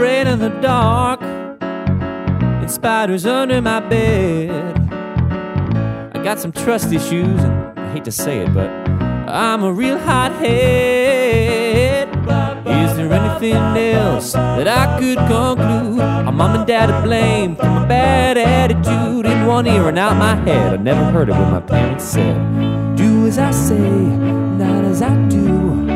afraid of the dark and spiders under my bed. I got some trust issues, and I hate to say it, but I'm a real hothead. Is there anything else that I could conclude? Are mom and dad to blame for my bad attitude? In one ear and out my head, I never heard of what my parents said. Do as I say, not as I do.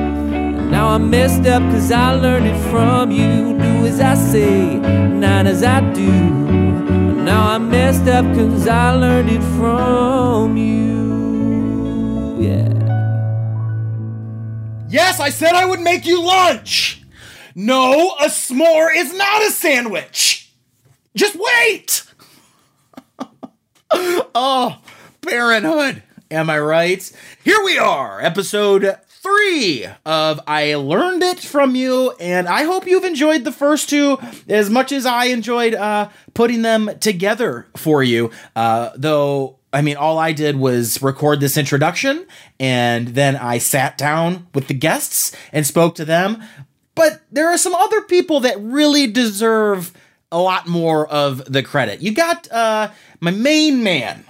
Now I'm messed up cause I learned it from you. Do as I say, not as I do. Now I'm messed up cause I learned it from you. Yeah. Yes, I said I would make you lunch. No, a s'more is not a sandwich. Just wait. oh, parenthood. Am I right? Here we are, episode three of I Learned It From You, and I hope you've enjoyed the first two as much as I enjoyed uh, putting them together for you. Uh, though, I mean, all I did was record this introduction, and then I sat down with the guests and spoke to them. But there are some other people that really deserve a lot more of the credit. You got uh, my main man,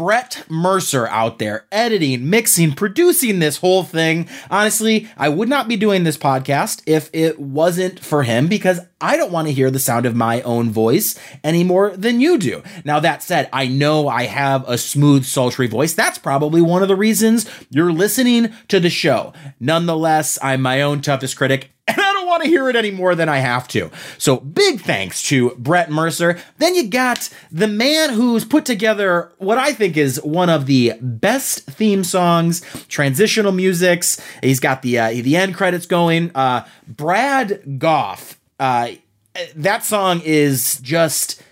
Brett Mercer out there editing, mixing, producing this whole thing. Honestly, I would not be doing this podcast if it wasn't for him because I don't want to hear the sound of my own voice any more than you do. Now, that said, I know I have a smooth, sultry voice. That's probably one of the reasons you're listening to the show. Nonetheless, I'm my own toughest critic and I don't want to hear it any more than I have to. So big thanks to Brett Mercer. Then you got the man who's put together what I think is one of the best theme songs, transitional musics. He's got the uh, the end credits going. Uh, Brad Goff. Uh, that song is just.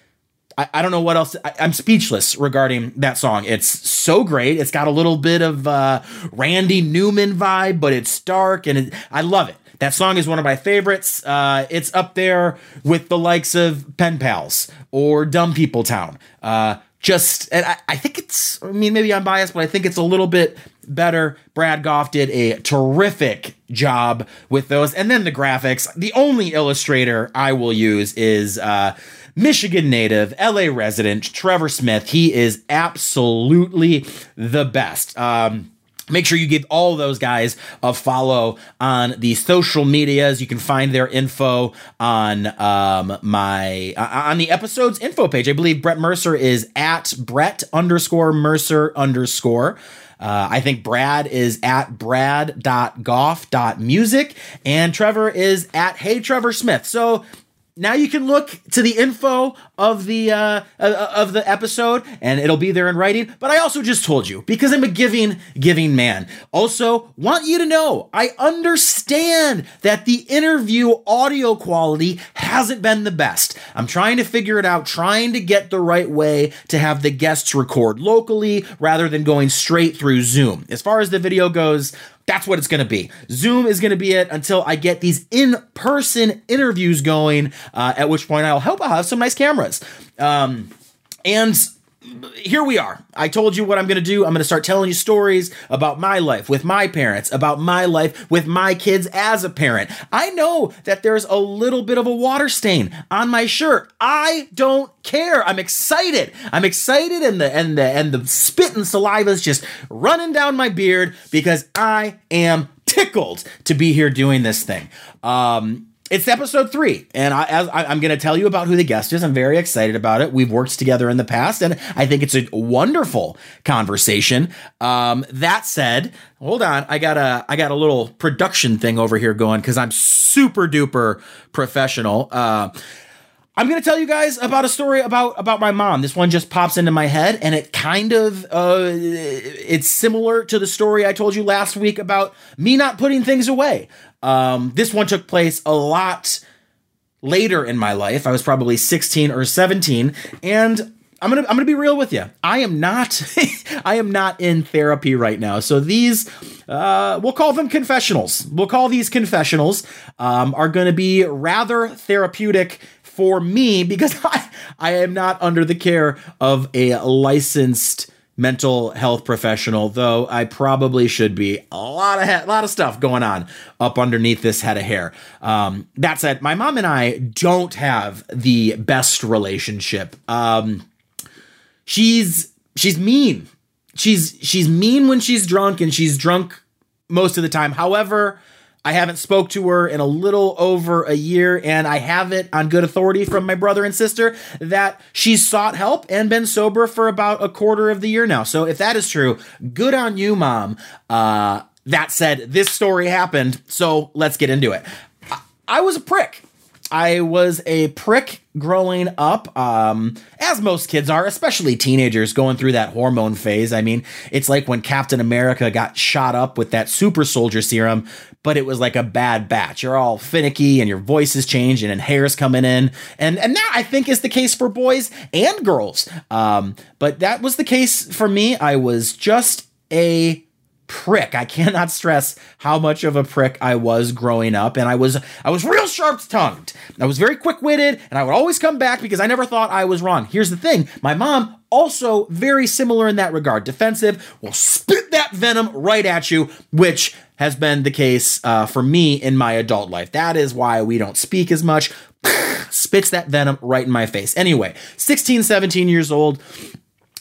I, don't know what else. I, am speechless regarding that song. It's so great. It's got a little bit of uh, Randy Newman vibe, but it's dark and it, I love it. That song is one of my favorites. Uh, it's up there with the likes of Pen Pals or Dumb People Town. Uh, just, and I, I think it's, I mean, maybe I'm biased, but I think it's a little bit better. Brad Goff did a terrific job with those. And then the graphics. The only illustrator I will use is, uh, Michigan native, LA resident, Trevor Smith. He is absolutely the best. Um, Make sure you give all those guys a follow on the social medias. You can find their info on um, my uh, on the episode's info page. I believe Brett Mercer is at Brett underscore Mercer underscore. Uh, I think Brad is at brad.goff.music and Trevor is at Hey Trevor Smith. So now you can look to the info of the uh, uh, of the episode and it'll be there in writing. But i also just told you because i'm a giving giving man. Also want you to know i understand that the interview audio quality hasn't been the best. I'm trying to figure it out trying to get the right way to have the guests record locally rather than going straight through zoom. As far as the video goes that's what it's going to be. Zoom is going to be it until I get these in person interviews going, uh, at which point I'll hope I'll have some nice cameras. Um, and here we are. I told you what I'm going to do. I'm going to start telling you stories about my life with my parents, about my life with my kids as a parent. I know that there's a little bit of a water stain on my shirt. I don't care. I'm excited. I'm excited and the and the and the spit and saliva is just running down my beard because I am tickled to be here doing this thing. Um, it's episode three, and I, as I, am going to tell you about who the guest is. I'm very excited about it. We've worked together in the past, and I think it's a wonderful conversation. Um, that said, hold on, I got a I got a little production thing over here going because I'm super duper professional. Uh, I'm going to tell you guys about a story about about my mom. This one just pops into my head, and it kind of uh, it's similar to the story I told you last week about me not putting things away. Um, this one took place a lot later in my life. I was probably 16 or 17, and I'm gonna I'm gonna be real with you. I am not I am not in therapy right now. So these uh, we'll call them confessionals. We'll call these confessionals um, are to be rather therapeutic for me because I, I am not under the care of a licensed mental health professional, though I probably should be. A lot of ha- lot of stuff going on up underneath this head of hair. Um, that said, my mom and I don't have the best relationship. Um, she's she's mean. She's she's mean when she's drunk, and she's drunk most of the time. However, I haven't spoke to her in a little over a year, and I have it on good authority from my brother and sister that she's sought help and been sober for about a quarter of the year now. So if that is true, good on you, mom. Uh, that said, this story happened, so let's get into it. I, I was a prick. I was a prick growing up, um, as most kids are, especially teenagers going through that hormone phase. I mean, it's like when Captain America got shot up with that super soldier serum, but it was like a bad batch. You're all finicky and your voice is changing and hair's coming in. And and that I think is the case for boys and girls. Um, but that was the case for me. I was just a prick. I cannot stress how much of a prick I was growing up and I was I was real sharp-tongued. I was very quick-witted and I would always come back because I never thought I was wrong. Here's the thing, my mom also very similar in that regard. Defensive will spit that venom right at you, which has been the case uh, for me in my adult life. That is why we don't speak as much. Spits that venom right in my face. Anyway, 16, 17 years old,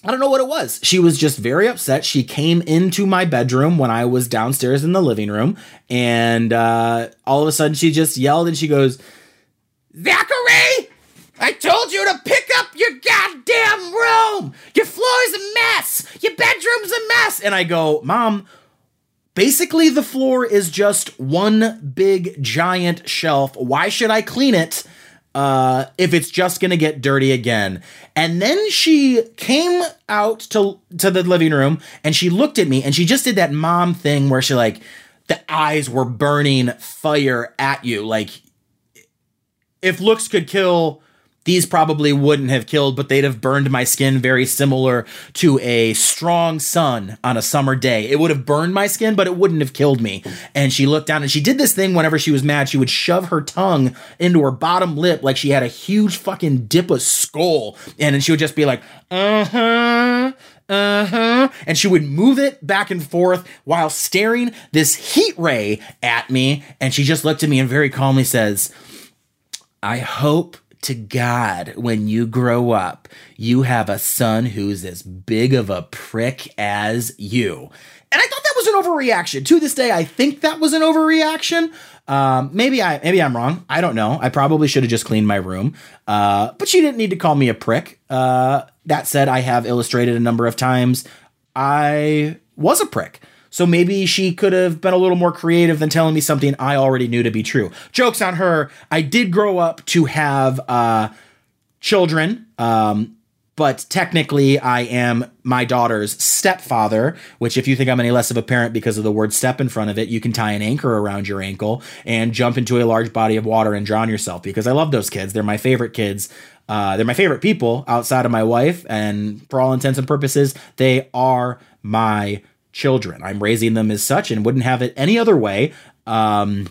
I don't know what it was. She was just very upset. She came into my bedroom when I was downstairs in the living room, and uh, all of a sudden she just yelled and she goes, Zachary, I told you to pick up your goddamn room. Your floor's a mess. Your bedroom's a mess. And I go, Mom, basically the floor is just one big giant shelf. Why should I clean it? Uh, if it's just gonna get dirty again. And then she came out to to the living room and she looked at me and she just did that mom thing where she like the eyes were burning fire at you. Like if looks could kill, these probably wouldn't have killed, but they'd have burned my skin very similar to a strong sun on a summer day. It would have burned my skin, but it wouldn't have killed me. And she looked down and she did this thing whenever she was mad. She would shove her tongue into her bottom lip like she had a huge fucking dip of Skoal. And then she would just be like, uh huh. Uh huh. And she would move it back and forth while staring this heat ray at me. And she just looked at me and very calmly says, I hope to God when you grow up, you have a son who's as big of a prick as you. And I thought that was an overreaction. To this day, I think that was an overreaction. Um, maybe I maybe I'm wrong. I don't know. I probably should have just cleaned my room. Uh, but she didn't need to call me a prick. Uh, that said, I have illustrated a number of times I was a prick. So maybe she could have been a little more creative than telling me something I already knew to be true. Jokes on her. I did grow up to have uh, children. Um, but technically I am my daughter's stepfather, which if you think I'm any less of a parent because of the word step in front of it, you can tie an anchor around your ankle and jump into a large body of water and drown yourself because I love those kids. They're my favorite kids. Uh, they're my favorite people outside of my wife. And for all intents and purposes, they are my children. I'm raising them as such and wouldn't have it any other way. Um,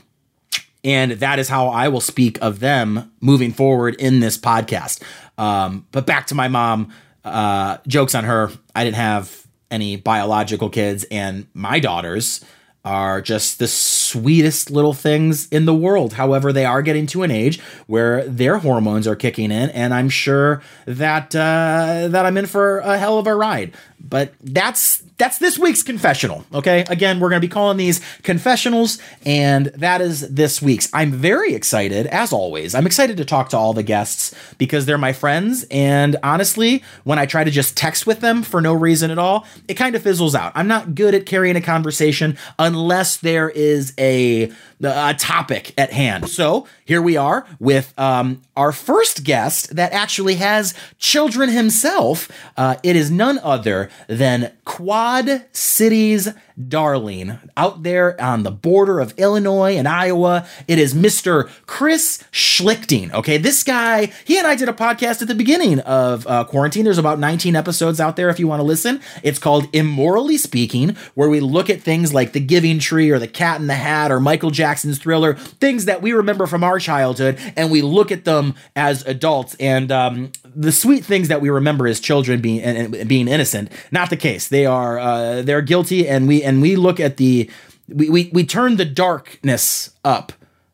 and that is how I will speak of them moving forward in this podcast. Um, but back to my mom, uh, jokes on her. I didn't have any biological kids, and my daughters are just the sweetest little things in the world. However, they are getting to an age where their hormones are kicking in, and I'm sure that uh, that I'm in for a hell of a ride. But that's that's this week's confessional. Okay, again, we're going to be calling these confessionals, and that is this week's. I'm very excited, as always. I'm excited to talk to all the guests because they're my friends, and honestly, when I try to just text with them for no reason at all, it kind of fizzles out. I'm not good at carrying a conversation unless there is a a topic at hand. So here we are with um, our first guest that actually has children himself. Uh, it is none other than Quad Cities darling out there on the border of Illinois and Iowa. It is Mr. Chris Schlichting. Okay, this guy, he and I did a podcast at the beginning of uh, quarantine. There's about 19 episodes out there if you want to listen. It's called Immorally Speaking, where we look at things like The Giving Tree or The Cat in the Hat or Michael Jackson's Thriller, things that we remember from our childhood, and we look at them as adults. And um, the sweet things that we remember as children being and, and being innocent, not the case. They are uh, they're guilty, and we and we look at the we, we we turn the darkness up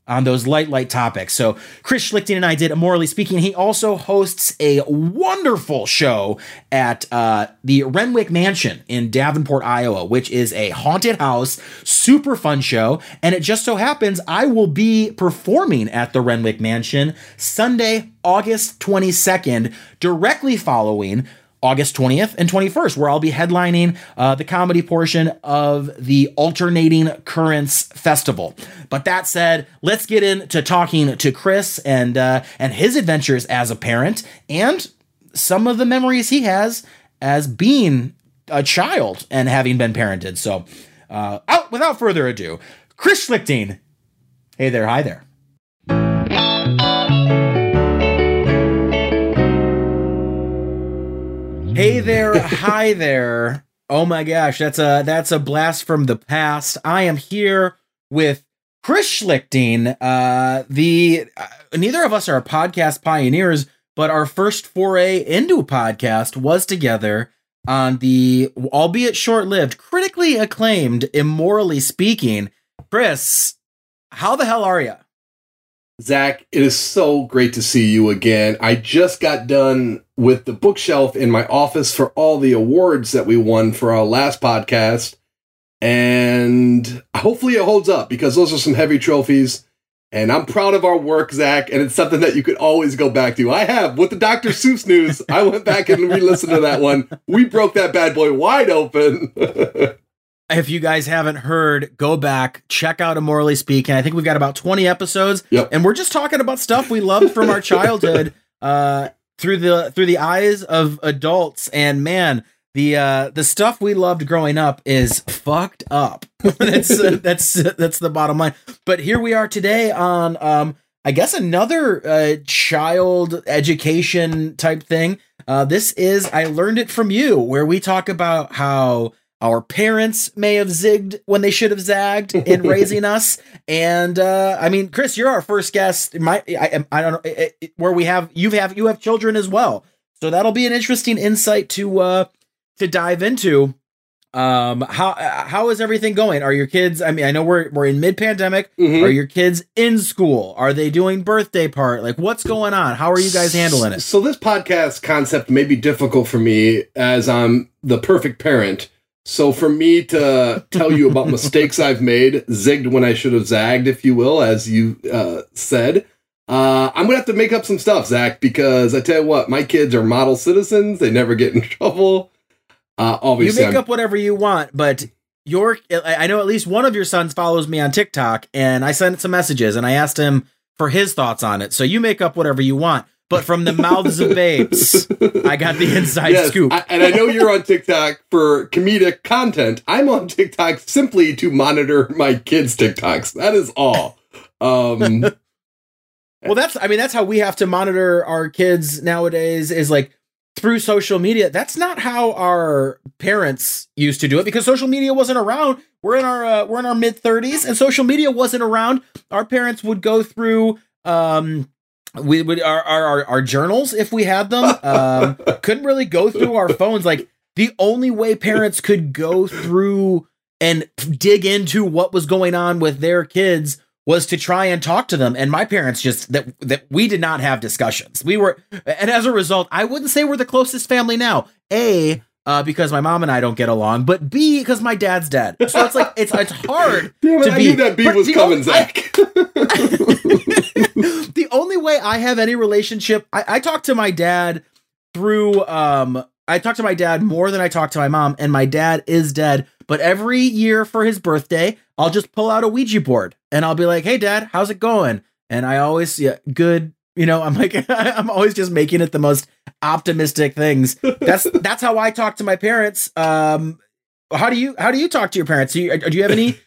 on those light, light topics. So Chris Schlichting and I did Morally Speaking. He also hosts a wonderful show at uh, the Renwick Mansion in Davenport, Iowa, which is a haunted house, super fun show. And it just so happens I will be performing at the Renwick Mansion Sunday, August 22nd, directly following August 20th and 21st, where I'll be headlining uh, the comedy portion of the Alternating Currents Festival. But that said, let's get into talking to Chris and uh, and his adventures as a parent and some of the memories he has as being a child and having been parented. So, uh, out without further ado, Chris Schlichting. Hey there, hi there. Hey there, hi there. Oh my gosh, that's a that's a blast from the past. I am here with Chris Schlichting. Uh, the uh, neither of us are podcast pioneers, but our first foray into a podcast was together on the albeit short-lived, critically acclaimed, immorally speaking. Chris, how the hell are you? Zach, it is so great to see you again. I just got done with the bookshelf in my office for all the awards that we won for our last podcast. And hopefully it holds up because those are some heavy trophies. And I'm proud of our work, Zach, and it's something that you could always go back to. I have with the Dr. Seuss news. I went back and re-listened to that one. We broke that bad boy wide open. if you guys haven't heard, go back, check out Immorally Speaking. I think we've got about 20 episodes. Yep. And we're just talking about stuff we loved from our childhood uh, through the through the eyes of adults. And man, the uh, the stuff we loved growing up is fucked up. that's uh, that's that's the bottom line. But here we are today on um, I guess another uh, child education type thing. Uh, this is I learned it from you, where we talk about how our parents may have zigged when they should have zagged in raising us. And uh, I mean, Chris, you're our first guest. My, I, I don't know it, it, where we have you have you have children as well, so that'll be an interesting insight to uh, to dive into. Um, how how is everything going? Are your kids? I mean, I know we're we're in mid pandemic. Mm-hmm. Are your kids in school? Are they doing birthday part? Like, what's going on? How are you guys handling it? So this podcast concept may be difficult for me as I'm the perfect parent so for me to tell you about mistakes I've made, zigged when I should have zagged, if you will, as you uh, said, uh, I'm gonna have to make up some stuff, Zach, because I tell you what, my kids are model citizens. They never get in trouble. Uh, obviously, you make I'm- up whatever you want, but your I know at least one of your sons follows me on TikTok, and I sent some messages and I asked him for his thoughts on it. So you make up whatever you want but from the mouths of babes, I got the inside yes, scoop. I, and I know you're on TikTok for comedic content. I'm on TikTok simply to monitor my kids' TikToks. That is all. Um, well, that's I mean that's how we have to monitor our kids nowadays. Is like through social media. That's not how our parents used to do it because social media wasn't around. We're in our uh, we're in our mid 30s and social media wasn't around. Our parents would go through um we would our, our our journals if we had them um couldn't really go through our phones like the only way parents could go through and dig into what was going on with their kids was to try and talk to them and my parents just that that we did not have discussions we were and as a result i wouldn't say we're the closest family now a uh, because my mom and I don't get along, but B because my dad's dead. So it's like it's it's hard Damn it, to I be. Knew that B was coming, only, Zach. the only way I have any relationship, I, I talk to my dad through. Um, I talk to my dad more than I talk to my mom, and my dad is dead. But every year for his birthday, I'll just pull out a Ouija board and I'll be like, "Hey, Dad, how's it going?" And I always, yeah, good. You know, I'm like, I'm always just making it the most optimistic things. That's that's how I talk to my parents. Um, how do you how do you talk to your parents? Do you, do you have any?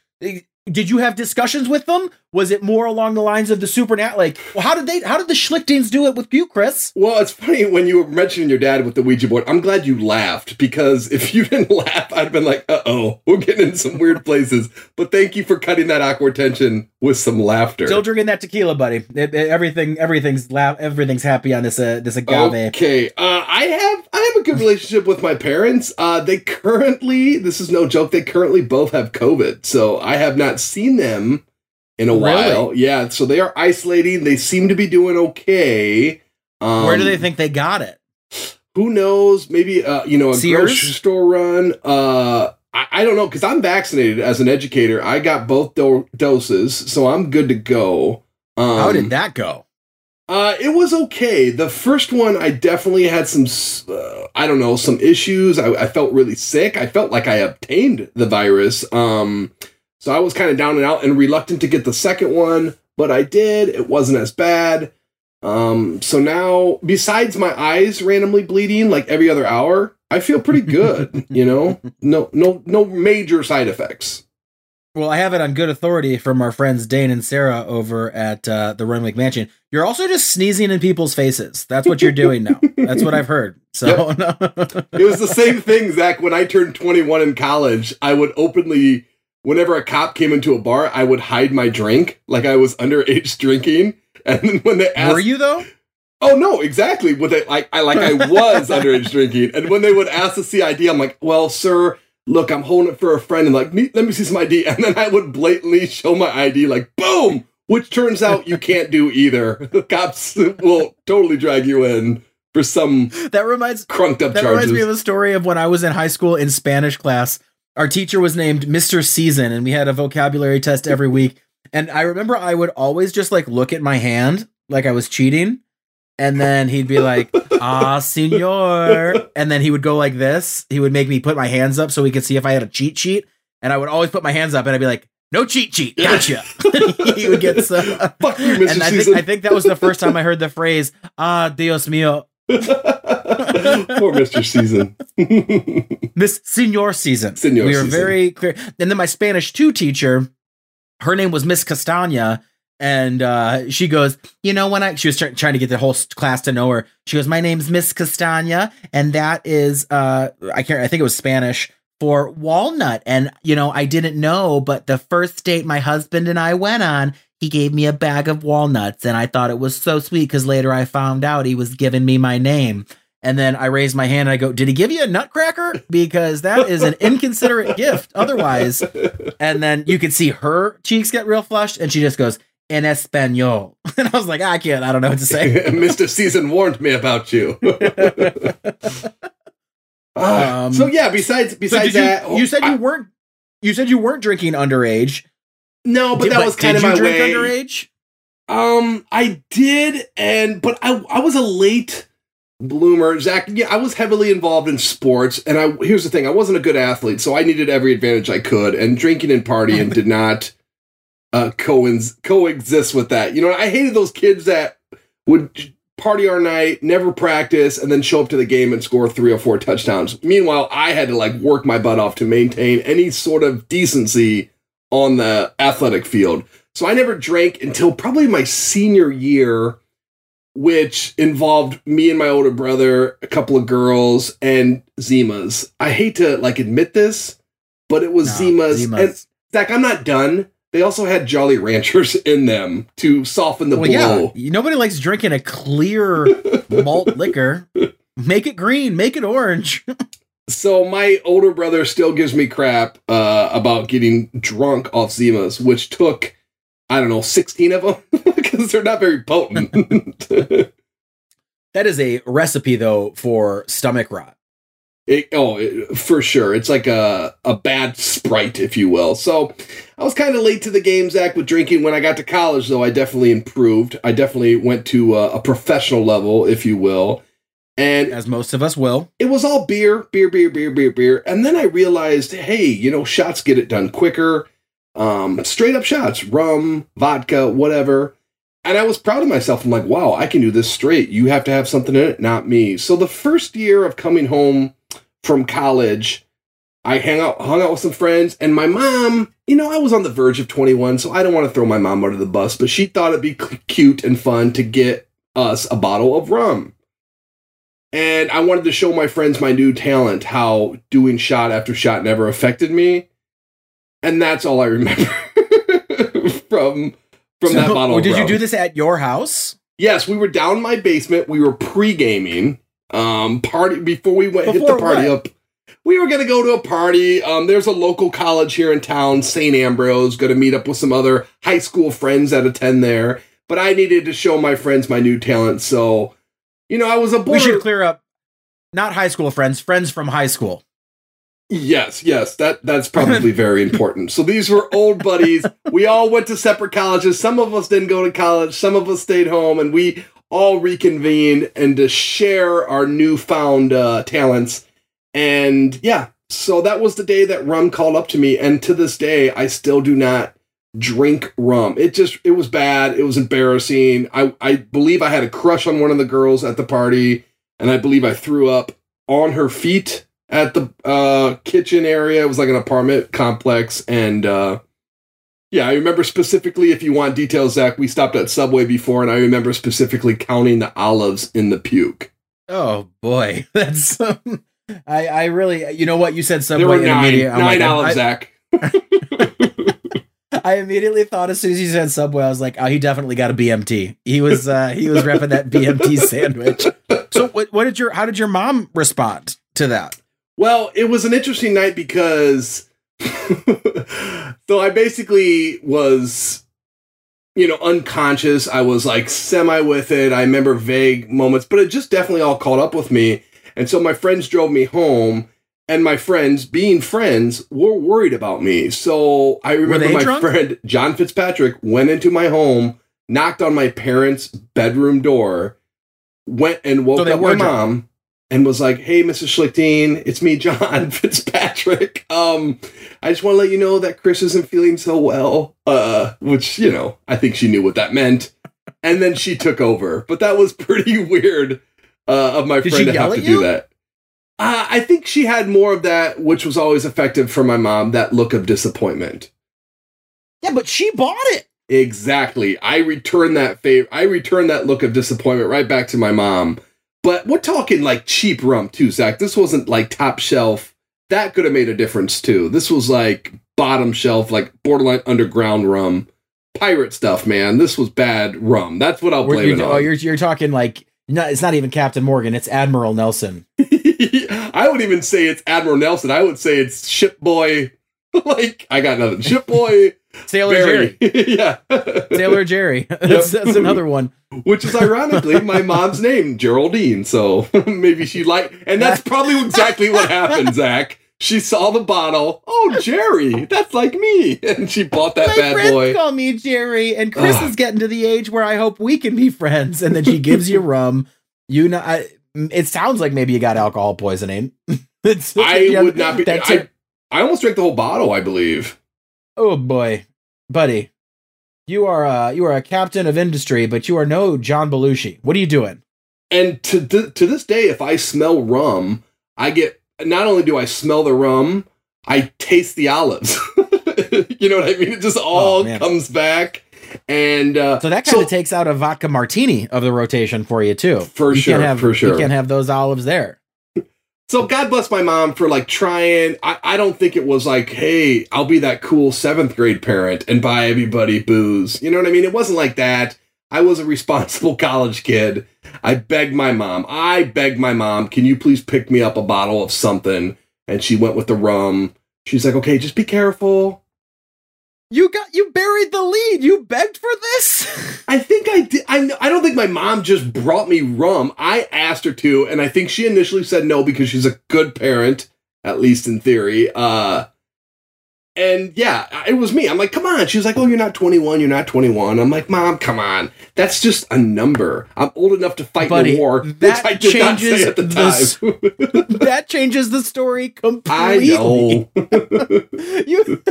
Did you have discussions with them? Was it more along the lines of the supernat? Like, well, how did they? How did the Schlichtings do it with you, Chris? Well, it's funny when you were mentioning your dad with the Ouija board. I'm glad you laughed because if you didn't laugh, I'd been like, "Uh oh, we're getting in some weird places." But thank you for cutting that awkward tension with some laughter. Still drinking that tequila, buddy. It, it, everything, everything's laugh. Everything's happy on this uh, this agave. Okay, uh, I have I have a good relationship with my parents. Uh, they currently, this is no joke, they currently both have COVID, so I have not seen them in a Really? while. Yeah, so they are isolating. They seem to be doing okay. Um, Where do they think they got it? Who knows? Maybe uh, you know a Sears? grocery store run. Uh, I, I don't know because I'm vaccinated as an educator. I got both do- doses, so I'm good to go. Um, How did that go? uh, it was okay. The first one, I definitely had some, uh, I don't know, some issues. I, I felt really sick. I felt like I obtained the virus. Um, so I was kind of down and out and reluctant to get the second one, but I did. It wasn't as bad. Um, so now, besides my eyes randomly bleeding like every other hour, I feel pretty good. you know, no, no, no major side effects. Well, I have it on good authority from our friends Dane and Sarah over at uh, the Renwick Mansion. You're also just sneezing in people's faces. That's what you're doing now. That's what I've heard. So, It was the same thing, Zach. When I turned 21 in college, I would openly, whenever a cop came into a bar, I would hide my drink like I was underage drinking. And then when they asked, were you though? oh no, exactly, what they like, I like I was underage drinking. And when they would ask to see ID, I'm like, well, sir, look, I'm holding it for a friend, and like, "Ne- let me see some ID. And then I would blatantly show my ID, like, boom. Which turns out you can't do either. The cops will totally drag you in for some That reminds crunked up that charges. reminds me of a story of when I was in high school in Spanish class. Our teacher was named Mr. Season, and we had a vocabulary test every week. And I remember I would always just like look at my hand like I was cheating. And then he'd be like, ah, senor. And then he would go like this. He would make me put my hands up so he could see if I had a cheat sheet. And I would always put my hands up and I'd be like, no cheat sheet. Gotcha. he would get so. Fuck you, Mr. And I think, I think that was the first time I heard the phrase, ah, Dios mío, Poor Mr. Season. Miss Senor season. Senor we were season. very clear. And then my Spanish two teacher, her name was Miss Castagna, and uh, she goes, you know, when I she was try- trying to get the whole class to know her. She goes, my name's Miss Castagna, and that is uh, I can't. I think it was Spanish for walnut. And you know, I didn't know, but the first date my husband and I went on. He gave me a bag of walnuts, and I thought it was so sweet because later I found out he was giving me my name. And then I raise my hand and I go, Did he give you a nutcracker? Because that is an inconsiderate gift otherwise. And then you can see her cheeks get real flushed and she just goes, In Espanol. And I was like, I can't, I don't know what to say. Mr. Season warned me about you. Ah, Um, so yeah, besides besides you, that, you said you weren't you said you weren't drinking underage. no, but Did- that was kind did of you my drink way. underage? Um, I did, and but I I was a late bloomer, Zach. Yeah, I was heavily involved in sports, and I here's the thing: I wasn't a good athlete, so I needed every advantage I could, and drinking and partying did not uh coexist with that. You know, I hated those kids that would party all night, never practice, and then show up to the game and score three or four touchdowns. Meanwhile, I had to like work my butt off to maintain any sort of decency on the athletic field. So I never drank until probably my senior year, which involved me and my older brother, a couple of girls, and Zimas. I hate to like admit this, but it was No, Zimas. Zimas. And Zach, I'm not done. They also had Jolly Ranchers in them to soften the Well, blow. yeah. Nobody likes drinking a clear malt liquor. Make it green, make it orange. So my older brother still gives me crap uh, about getting drunk off Zimas, which took I don't know sixteen of them because they're not very potent. That is a recipe though for stomach rot. It, oh, it, for sure. It's like a, a bad sprite, if you will. So I was kind of late to the game, Zach, with drinking. When I got to college, though, I definitely improved. I definitely went to a, a professional level, if you will. And As most of us will. it was all beer, beer, beer, beer, beer, beer. And then I realized, hey, you know, shots get it done quicker. Um, straight up shots, rum, vodka, whatever. And I was proud of myself. I'm like, wow, I can do this straight. You have to have something in it, not me. So the first year of coming home from college, I hang out, hung out with some friends, and my mom, you know, I was on the verge of 21, so I don't want to throw my mom under the bus, but she thought it'd be cute and fun to get us a bottle of rum. And I wanted to show my friends my new talent, how doing shot after shot never affected me. And that's all I remember from from that So, bottle. of Did you do this at your house? Yes, we were down in my basement. We were pre-gaming. Um, party before we went hit the party what? up. We were gonna go to a party. Um, there's a local college here in town, St. Ambrose. Gonna meet up with some other high school friends that attend there. But I needed to show my friends my new talent, so you know I was a border. We should clear up. Not high school friends, friends from high school. Yes, yes, that that's probably very important. So these were old buddies. We all went to separate colleges. Some of us didn't go to college. Some of us stayed home, and we all reconvened and to share our newfound uh, talents. And yeah, so that was the day that rum called up to me, and to this day, I still do not drink rum. It just it was bad. It was embarrassing. I I believe I had a crush on one of the girls at the party, and I believe I threw up on her feet at the uh, kitchen area. It was like an apartment complex, and uh, yeah, I remember specifically. If you want details, Zach, we stopped at Subway before, and I remember specifically counting the olives in the puke. Oh boy, that's. Um, I I really you know what you said There Subway were nine, immediate- nine like, olives, I, Zach. I immediately thought as soon as you said Subway, I was like, oh, he definitely got a BMT. He was uh he was repping that BMT sandwich. So what what did your how did your mom respond to that? Well, it was an interesting night because so I basically was you know unconscious. I was like semi with it. I remember vague moments, but it just definitely all caught up with me. And so my friends drove me home and my friends, being friends, were worried about me. So I remember my drunk? friend John Fitzpatrick went into my home, knocked on my parents' bedroom door, went and woke So up my drunk. mom and was like, "Hey, Mrs. Schlichting, it's me, John Fitzpatrick. Um, I just want to let you know that Chris isn't feeling so well." Uh, which you know, I think she knew what that meant. And then she took over, but that was pretty weird uh, of my Did friend to have to do you? that. Uh, I think she had more of that, which was always effective for my mom. That look of disappointment. Yeah, but she bought it. Exactly. I returned that favor. I returned that look of disappointment right back to my mom. But we're talking like cheap rum too, Zach. This wasn't like top shelf. That could have made a difference too. This was like bottom shelf, like borderline underground rum, pirate stuff. Man, this was bad rum. That's what I'll blame you- it oh, you're you're talking like no, it's not even Captain Morgan, it's Admiral Nelson. I would even say it's Admiral Nelson. I would say it's Ship Boy. like I got nothing. Ship Boy. Sailor Barry. Jerry. yeah. Sailor Jerry. that's, that's another one. which is ironically my mom's name, Geraldine. So maybe she like, and that's probably exactly what happened, Zach. She saw the bottle. Oh, Jerry, that's like me, and she bought that My bad friends boy. call me Jerry, and Chris Ugh. is getting to the age where I hope we can be friends. And then she gives you rum. You know, I, it sounds like maybe you got alcohol poisoning. I would not be. I. I almost drank the whole bottle. I believe. Oh boy, buddy, you are uh, you are a captain of industry, but you are no John Belushi. What are you doing? And to th- to this day, if I smell rum, I get not only do I smell the rum, I taste the olives. you know what I mean? It just all Oh, comes back. And uh, So that kind of takes out a vodka martini of the rotation for you too. For you sure, have, for sure. You can't have those olives there. So God bless my mom for like trying. I, I don't think it was like, hey, I'll be that cool seventh grade parent and buy everybody booze. You know what I mean? It wasn't like that. I was a responsible college kid. I begged my mom. I begged my mom, can you please pick me up a bottle of something? And she went with the rum. She's like, okay, just be careful. You got you buried the lead. You begged for this. I think I did. I, I don't think my mom just brought me rum. I asked her to, and I think she initially said no because she's a good parent, at least in theory. Uh, and yeah, it was me. I'm like, come on. She was like, oh, you're not 21. You're not 21. I'm like, mom, come on. That's just a number. I'm old enough to fight Buddy, war, that I did not changes the the that changes the story completely. I know. you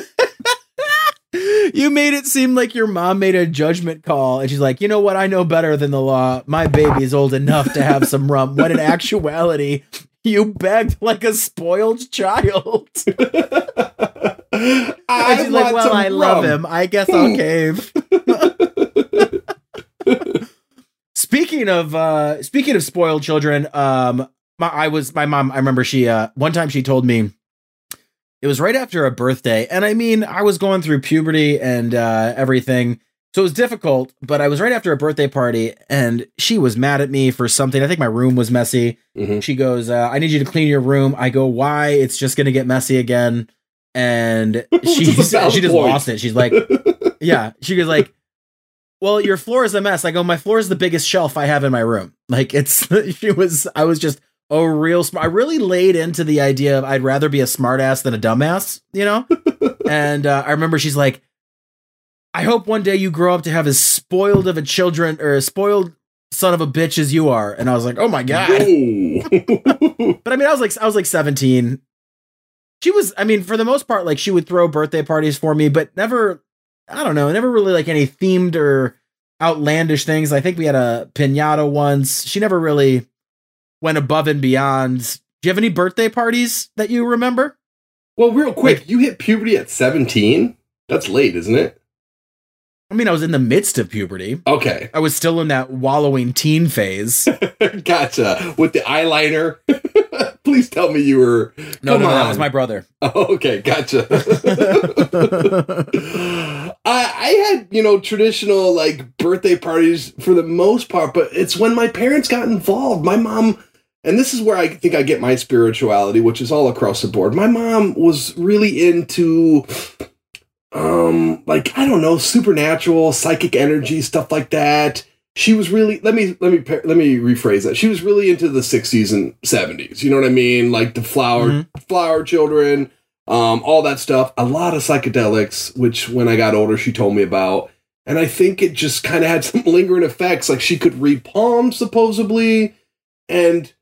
you made it seem like your mom made a judgment call and she's like you know what i know better than the law my baby is old enough to have some rum when in actuality You begged like a spoiled child. I And she's like, well, I love him. I guess I'll cave. speaking of uh speaking of spoiled children, um my I was my mom, I remember she uh one time she told me it was right after a birthday. And I mean, I was going through puberty and uh everything. So it was difficult, but I was right after a birthday party and she was mad at me for something. I think my room was messy. Mhm. She goes, uh, I need you to clean your room. I go, why? It's just going to get messy again. And she, Which is a valid she just point. lost it. She's like, yeah. She goes like, well, your floor is a mess. I go, my floor is the biggest shelf I have in my room. Like it's, she was, I was just a real smart. I really laid into the idea of I'd rather be a smartass than a dumbass, you know? and uh, I remember she's like, I hope one day you grow up to have as spoiled of a children or a spoiled son of a bitch as you are. And I was like, oh my God. But I mean, I was like, I was like 17. She was, I mean, for the most part, like she would throw birthday parties for me, but never, I don't know, never really like any themed or outlandish things. I think we had a pinata once. She never really went above and beyond. Do you have any birthday parties that you remember? well, real quick, Like- you hit puberty at 17? That's late, isn't it? I mean, I was in the midst of puberty. Okay. I was still in that wallowing teen phase. gotcha. With the eyeliner. Please tell me you were. No, Come no, no, that was my brother. Oh, okay, gotcha. I, I had, you know, traditional like birthday parties for the most part, but it's when my parents got involved. My mom, and this is where I think I get my spirituality, which is all across the board. My mom was really into, um, like I don't know, supernatural, psychic energy, stuff like that. She was really let me let me let me rephrase that. She was really into the 60s and 70s. You know what I mean? Like the flower Mhm. flower children, um, all that stuff. A lot of psychedelics, which when I got older, she told me about. And I think it just kind of had some lingering effects. Like she could read palms, supposedly. And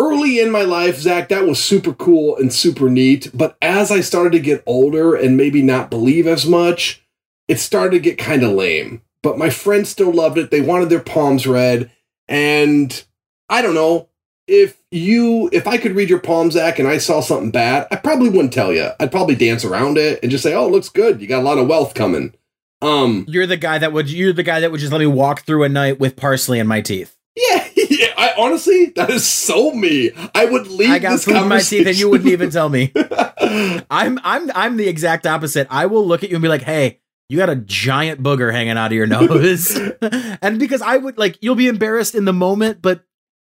early in my life, Zach, that was super cool and super neat. But as I started to get older and maybe not believe as much, it started to get kind of lame. But my friends still loved it. They wanted their palms read. And I don't know if you if I could read your palm, Zach, and I saw something bad, I probably wouldn't tell you. I'd probably dance around it and just say, "Oh, it looks good. You got a lot of wealth coming." Um, You're the guy that would you're the guy that would just let me walk through a night with parsley in my teeth. yeah, yeah. I honestly, that is so me. I would leave. I got this food in my teeth and you wouldn't even tell me. I'm I'm I'm the exact opposite. I will look at you and be like, "Hey, you got a giant booger hanging out of your nose." and because I would like you'll be embarrassed in the moment, but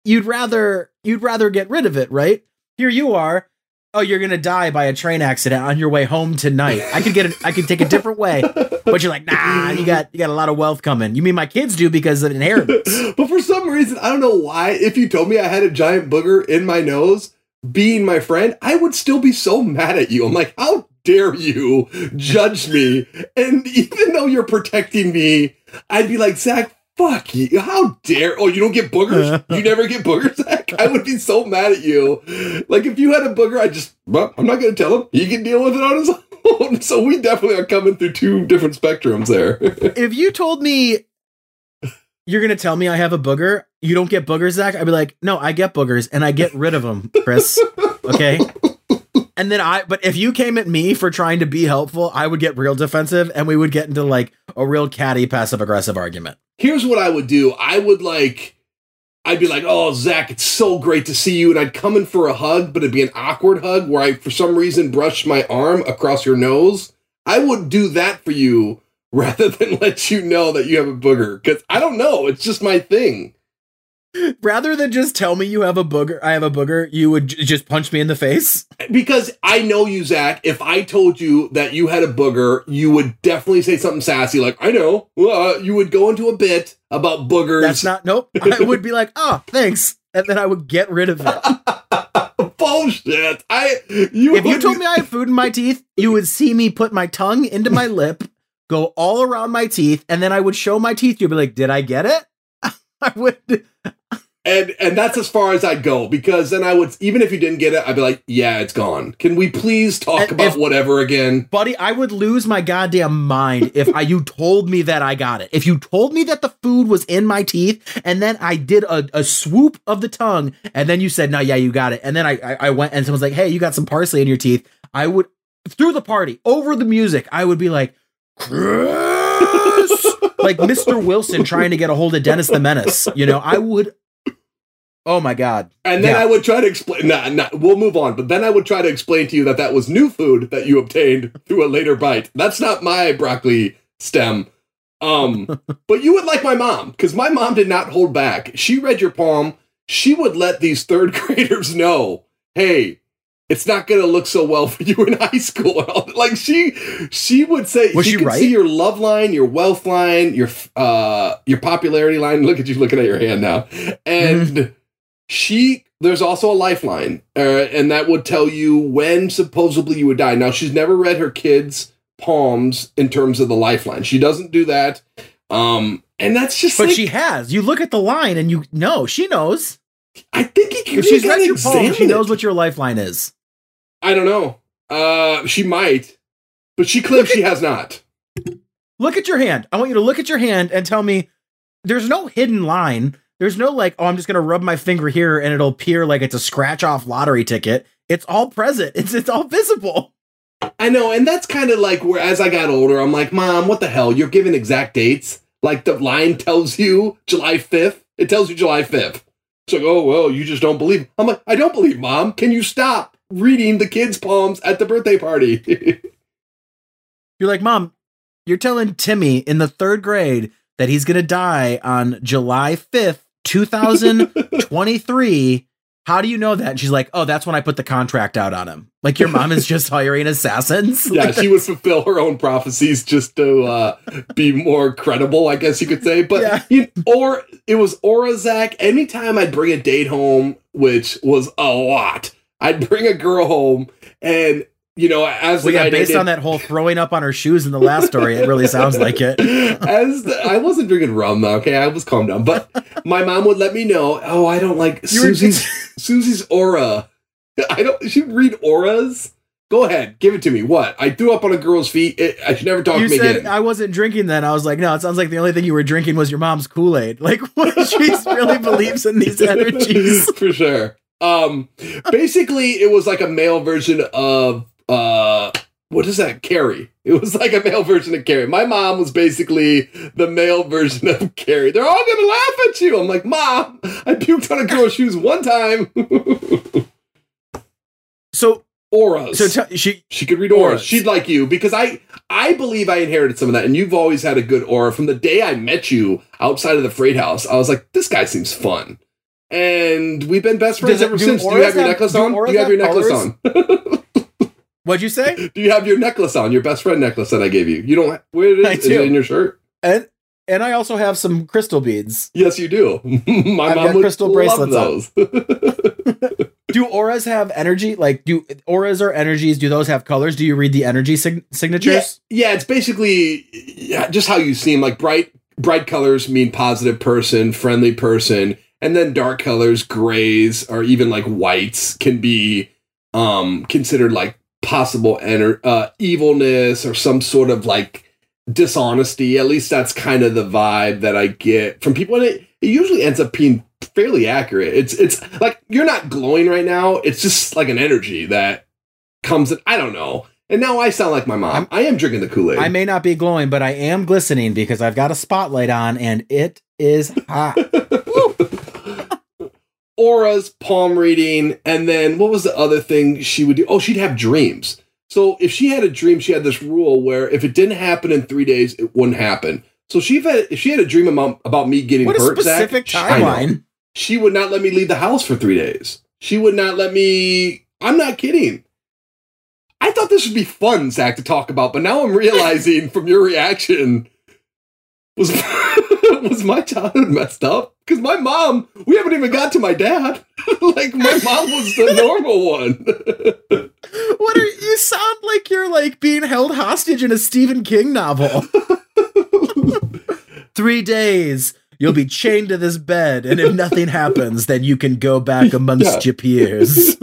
you'd rather you'd rather get rid of it, right? Here you are. Oh, you're to die by a train accident on your way home tonight. I could get it I could take a different way. But you're like, "Nah, you got you got a lot of wealth coming." You mean my kids do because of inheritance. but for some reason, I don't know why. If you told me I had a giant booger in my nose, being my friend, I would still be so mad at you. I'm like, how dare you judge me? And even though you're protecting me, I'd be like, Zach, fuck you. How dare? Oh, you don't get boogers? You never get boogers, Zach? I would be so mad at you. Like, if you had a booger, I just, well, I'm not going to tell him. He can deal with it on his own. So we definitely are coming through two different spectrums there. if you told me you're gonna tell me I have a booger, you don't get boogers, Zach, I'd be like, no, I get boogers and I get rid of them, Chris. Okay. And then I, but if you came at me for trying to be helpful, I would get real defensive and we would get into like a real catty passive aggressive argument. here's what I would do. I would like, I'd be like, oh, Zach, it's so great to see you. And I'd come in for a hug, but it'd be an awkward hug where I, for some reason, brush my arm across your nose. I would do that for you rather than let you know that you have a booger. Because I don't know. It's just my thing. Rather than just tell me you have a booger, I have a booger, you would j- just punch me in the face. Because I know you, Zach. If I told you that you had a booger, you would definitely say something sassy like, I know. Uh, you would go into a bit about boogers. That's not, nope. I would be like, oh, thanks. And then I would get rid of it. bullshit. I you if you told me I have food in my teeth, you would see me put my tongue into my lip, go all around my teeth, and then I would show my teeth. You'd be like, "Did I get it?" I would. and and that's as far as I'd go because then I would even if you didn't get it, I'd be like, yeah, it's gone. Can we please talk And about whatever again? Buddy, I would lose my goddamn mind if I, you told me that I got it. If you told me that the food was in my teeth and then I did a, a swoop of the tongue and then you said, no, yeah, you got it. And then I, I, I went and someone's like, hey, you got some parsley in your teeth. I would, through the party, over the music, I would be like! Like Mr. Wilson trying to get a hold of Dennis the Menace. You know, I would, oh my God. And then Yeah. I would try to explain. Nah, nah, we'll move on. But then I would try to explain to you that that was new food that you obtained through a later bite. That's not my broccoli stem. Um, but you would like my mom because my mom did not hold back. She read your palm. She would let these third graders know, hey, it's not going to look so well for you in high school. And all that. Like she, she would say, Was she could right? see your love line, your wealth line, your uh, your popularity line. Look at you looking at your hand now, and she there's also a lifeline uh, and that would tell you when supposedly you would die now she's never read her kids palms in terms of the lifeline she doesn't do that um and that's just But like, she has. You look at the line and you know, she knows. i think he If she's read your palm, she knows what your lifeline is. I don't know uh she might but she claims she has not Look at your hand. I want you to look at your hand and tell me there's no hidden line. There's no like, oh, I'm just gonna rub my finger here and it'll appear like it's a scratch off lottery ticket. It's all present. It's it's all visible. i know and that's kind of like where as i got older i'm like mom what the hell you're giving exact dates like the line tells you july 5th it tells you july 5th It's like, oh well, you just don't believe. I'm like, I don't believe, mom. Can you stop reading the kids' palms at the birthday party? You're like, mom, you're telling Timmy in the third grade that he's gonna die on July 5th, 2023. How do you know that? And she's like, oh, that's when I put the contract out on him. Like your mom is just hiring assassins. yeah, Like, she would fulfill her own prophecies just to uh, be more credible, I guess you could say. But Yeah. you, or it was Orazak. Anytime I'd bring a date home, which was a lot, I'd bring a girl home, and you know, as well, the yeah, based ended- on that whole throwing up on her shoes in the last story, it really sounds like it. As the, I wasn't drinking rum though, okay, I was calmed down. But my mom would let me know. Oh, I don't like You Susie's Susie's aura. I don't. She read auras. Go ahead, give it to me. What? I threw up on a girl's feet. It, I should never talk you to me said again. I wasn't drinking then. I was like, no, it sounds like the only thing you were drinking was your mom's Kool Aid. Like, what she really believes in these energies. for sure. Um, basically, it was like a male version of uh, what is that? Carrie. It was like a male version of Carrie. My mom was basically the male version of Carrie. They're all gonna laugh at you. I'm like, Mom, I puked on a girl's shoes one time. So, auras. so t- she, she could read auras. Auras. She'd like you because I I believe I inherited some of that, and you've always had a good aura. From the day I met you outside of the freight house, I was like, this guy seems fun. And we've been best friends Does ever do since. Do you have your have- necklace on? Do you have your necklace on? what'd you say? Do you have your necklace on? Your best friend necklace that I gave you. You don't. Where it is? I Is it in your shirt? And and I also have some crystal beads. Yes, you do. My I've mom got would crystal love bracelets those. Do auras have energy? Like, do auras or energies? Do those have colors? Do you read the energy sig- yeah, signatures? yeah, it's basically yeah, just how you seem. Like bright, bright colors mean positive person, friendly person, and then dark colors, grays, or even like whites can be um considered like possible ener- uh, evilness or some sort of like dishonesty. At least that's kind of the vibe that I get from people, and it, it usually ends up being fairly accurate. It's it's like you're not glowing right now. It's just like an energy that comes. In, I don't know. And now I sound like my mom. I'm- I am drinking the Kool Aid. I may not be glowing, but I am glistening because I've got a spotlight on and it is hot. auras, palm reading, and then what was the other thing she would do? Oh, she'd have dreams. So if she had a dream, she had this rule where if it didn't happen in three days, it wouldn't happen. So she had if she had a dream about, about me getting what hurt, specific timeline. she would not let me leave the house for three days. She would not let me. I'm not kidding. I thought this would be fun, Zach, to talk about, but now I'm realizing from your reaction was was my childhood messed up? Because my mom, we haven't even got to my dad. like my mom was the normal one. What are you sound like you're like being held hostage in a Stephen King novel. Three days. you'll be chained to this bed, and if nothing happens, then you can go back amongst your peers.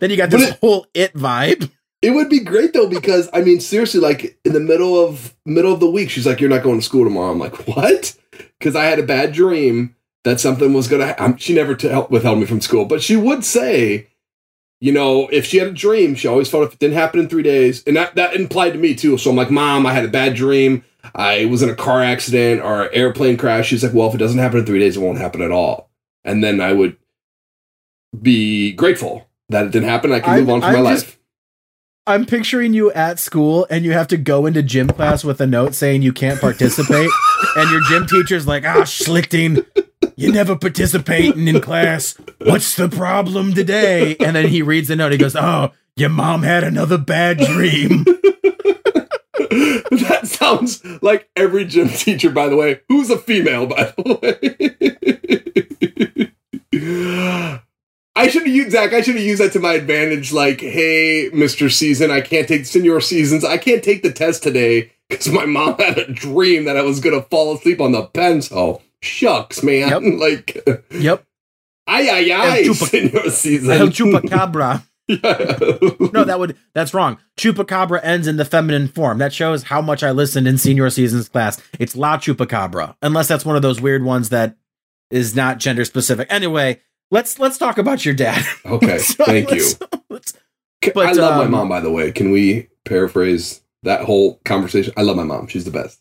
then you got this it- whole it vibe. It would be great though because I mean seriously, like in the middle of middle of the week, she's like, "You're not going to school tomorrow." I'm like, "What?" Because I had a bad dream that something was gonna. Ha- um, she never t- withheld me from school, but she would say, you know, if she had a dream, she always felt if it didn't happen in three days, and that that implied to me too. So I'm like, "Mom, I had a bad dream. I was in a car accident or an airplane crash." She's like, "Well, if it doesn't happen in three days, it won't happen at all." And then I would be grateful that it didn't happen. I can I'm- move on for I'm my just- life. I'm picturing you at school, and you have to go into gym class with a note saying you can't participate, and your gym teacher's like, "Ah, Schlichting, you never participating in class. What's the problem today?" And then he reads the note. He goes, "Oh, your mom had another bad dream." that sounds like every gym teacher, by the way, who's a female, by the way. I should have used Zach. I should have used that to my advantage. Like, hey, Mister Season, I can't take senior seasons. I can't take the test today because my mom had a dream that I was gonna fall asleep on the pencil. Oh, shucks, man. Yep. Like, Yep, ay ay ay, El chupa- senior season. El chupacabra. Yeah. No, that would that's wrong. Chupacabra ends in the feminine form. That shows how much I listened in senior seasons class. It's La Chupacabra, unless that's one of those weird ones that is not gender specific. Anyway, let's let's talk about your dad. Okay, So thank you. let's- let's- But, I love my um, mom, by the way. Can we paraphrase that whole conversation? I love my mom. She's the best.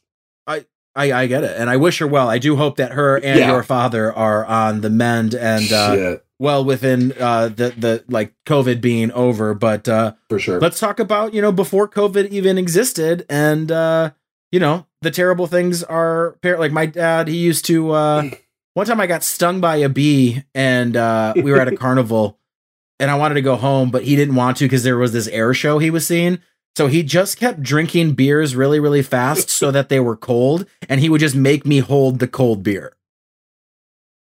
I, I get it, and I wish her well. I do hope that her and Yeah. your father are on the mend and uh, well within uh, the the like COVID being over. But uh, for sure. let's talk about you know before covid even existed and uh you know the terrible things are like my dad he used to uh one time i got stung by a bee and uh we were at a carnival and i wanted to go home but he didn't want to because there was this air show he was seeing so he just kept drinking beers really really fast so that they were cold and he would just make me hold the cold beer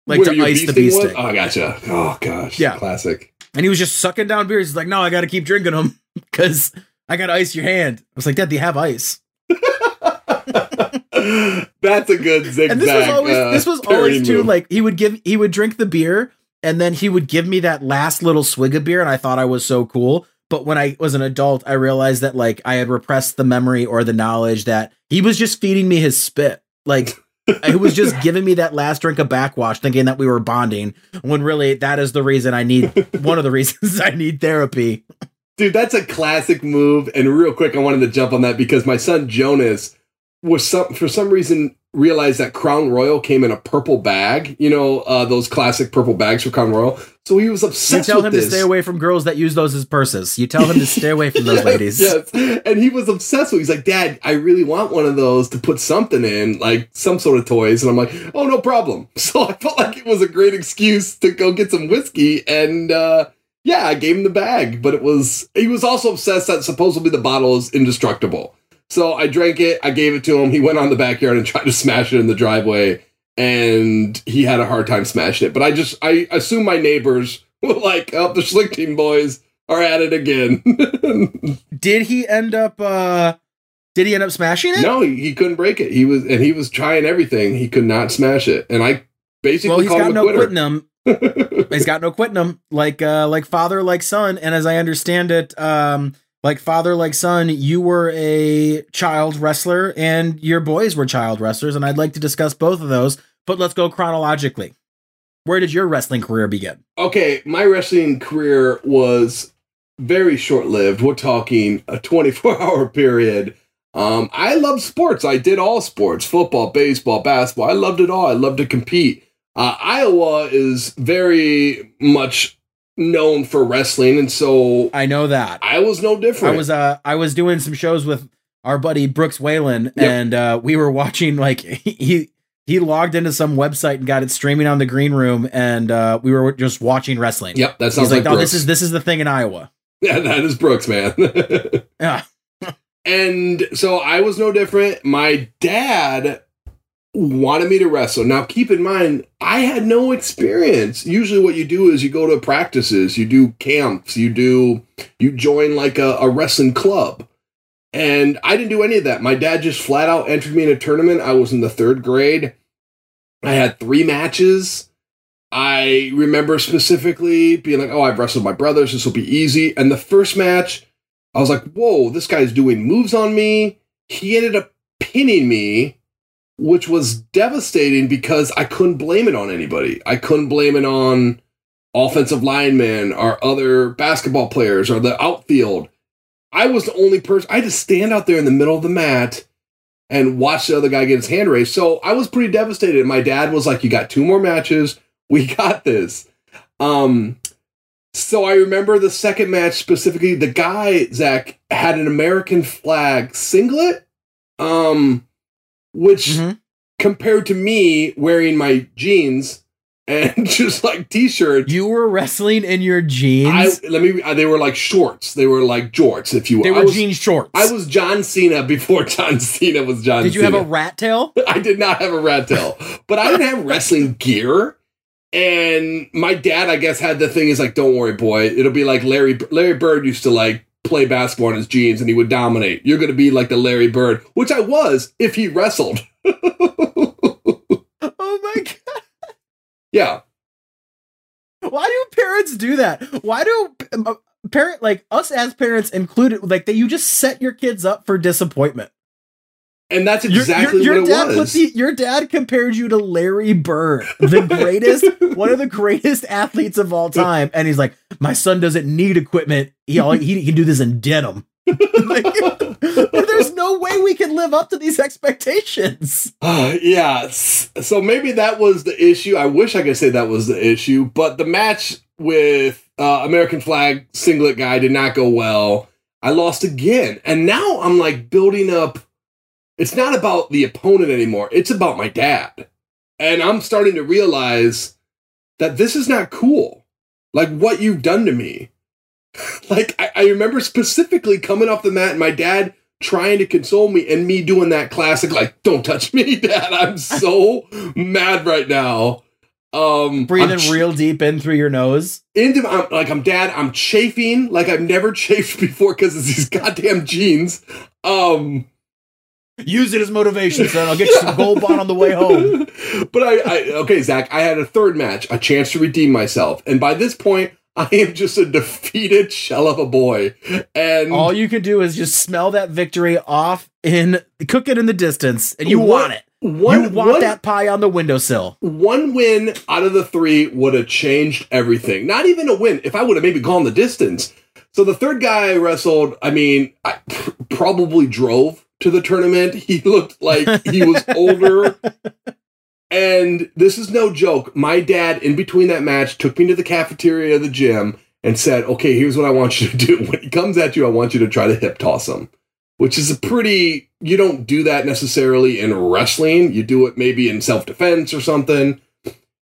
like Where to ice the bee bee sting was? sting Oh, gotcha. Oh gosh. Yeah. Classic. and he was just sucking down beers. He's like, no, I got to keep drinking them because I got to ice your hand. I was like, Dad, do you have ice? That's a good zigzag. And this was always, uh, this was always too move. like he would give, he would drink the beer and then he would give me that last little swig of beer. And I thought I was so cool. But when I was an adult, I realized that like I had repressed the memory or the knowledge that he was just feeding me his spit. Like he was just giving me that last drink of backwash, thinking that we were bonding. When really that is the reason I need one of the reasons I need therapy. Dude, that's a classic move. And real quick, I wanted to jump on that because my son Jonas was some for some reason realized that Crown Royal came in a purple bag. You know, uh, those classic purple bags for Crown Royal. So he was obsessed. You tell with him this. to stay away from girls that use those as purses. You tell him to stay away from those Yes, ladies. Yes. And he was obsessed with. He's like, Dad, I really want one of those to put something in, like some sort of toys. And I'm like, Oh, no problem. So I felt like it was a great excuse to go get some whiskey. And uh, yeah, I gave him the bag. But it was he was also obsessed that supposedly the bottle is indestructible. So I drank it. I gave it to him. He went on the backyard and tried to smash it in the driveway. And he had a hard time smashing it. But I just I assume my neighbors were like, "Oh, the Schlichting boys are at it again." Did he end up uh did he end up smashing it? No, he, he couldn't break it. He was and he was trying everything. He could not smash it. And I basically well, he's called got no quitting him. He's got no quitting him. Like uh like father, like son. And as I understand it, um like father, like son, you were a child wrestler and your boys were child wrestlers, and I'd like to discuss both of those, but let's go chronologically. Where did your wrestling career begin? okay, my wrestling career was very short lived. We're talking a 24 hour period. Um, I loved sports. I did all sports football, baseball, basketball. I loved it all. I loved to compete. Uh, Iowa is very much known for wrestling. And so I know that. I was no different. I was uh I was doing some shows with our buddy Brooks Whelan Yep. and uh we were watching like he he logged into some website and got it streaming on the green room and uh we were just watching wrestling. Yep, that He's sounds like, like, "Oh, this is this is the thing in Iowa." Yeah, that is Brooks, man. Yeah. and so I was no different. My dad wanted me to wrestle. Now, keep in mind, I had no experience. Usually, what you do is you go to practices, you do camps, you do you join like a, a wrestling club. And I didn't do any of that. My dad just flat out entered me in a tournament. I was in the third grade. I had three matches. I remember specifically being like, oh, I've wrestled my brothers. This will be easy. And the first match, I was like, whoa, this guy's doing moves on me. He ended up pinning me, which was devastating because I couldn't blame it on anybody. I couldn't blame it on offensive linemen or other basketball players or the outfield. I was the only person. I had to stand out there in the middle of the mat and watch the other guy get his hand raised. So I was pretty devastated. My dad was like, "You got two more matches. We got this." Um, so I remember the second match specifically. The guy Zach had an American flag singlet, um, which Mhm. compared to me wearing my jeans and just like t-shirts, You were wrestling in your I jeans. let me. uh, They were like shorts. They were like jorts, if you will. they were was, jean shorts. I was John Cena before John Cena was John. Did you Cena. have a rat tail? I did not have a rat tail, but I didn't have wrestling gear. And my dad, I guess, had the thing is like, don't worry, boy. It'll be like Larry. Larry Bird used to like play basketball in his jeans, and he would dominate. You're going to be like the Larry Bird, which I was if he wrestled. Oh my god! yeah, Why do parents do that? Why do um, parent like us as parents included like that? You just set your kids up for disappointment. And that's exactly your, your what dad it was. the, your dad compared you to Larry Bird, the greatest, one of the greatest athletes of all time, and he's like, "My son doesn't need equipment. He all, he can do this in denim." Like, there's no way we can live up to these expectations. Uh, yeah, so maybe that was the issue. I wish I could say that was the issue, but the match with uh, American flag singlet guy did not go well. I lost again, and now I'm like building up. It's not about the opponent anymore. It's about my dad, and I'm starting to realize that this is not cool. Like what you've done to me. like I, I remember specifically coming off the mat, and my dad trying to console me and me doing that classic like don't touch me dad i'm so mad right now um Breathing ch- real deep in through your nose. into I'm, like i'm dad i'm chafing like i've never chafed before because of these goddamn jeans um Use it as motivation, son. I'll get you some gold bond on the way home. but I, I okay zach i had a third match a chance to redeem myself and by this point i am just a defeated shell of a boy and All you can do is just smell that victory off in cook it in the distance, and you What- want it. one, you want one- that pie on the windowsill. one win out of the three would have changed everything. Not even a win. If I would have maybe gone the distance. So the third guy I wrestled, I mean, I probably drove to the tournament. He looked like he was older. And this is no joke. My dad, in between that match, took me to the cafeteria of the gym and said, Okay, here's what I want you to do. When he comes at you, I want you to try to hip toss him, which is a pretty, you don't do that necessarily in wrestling. You do it maybe in self defense or something.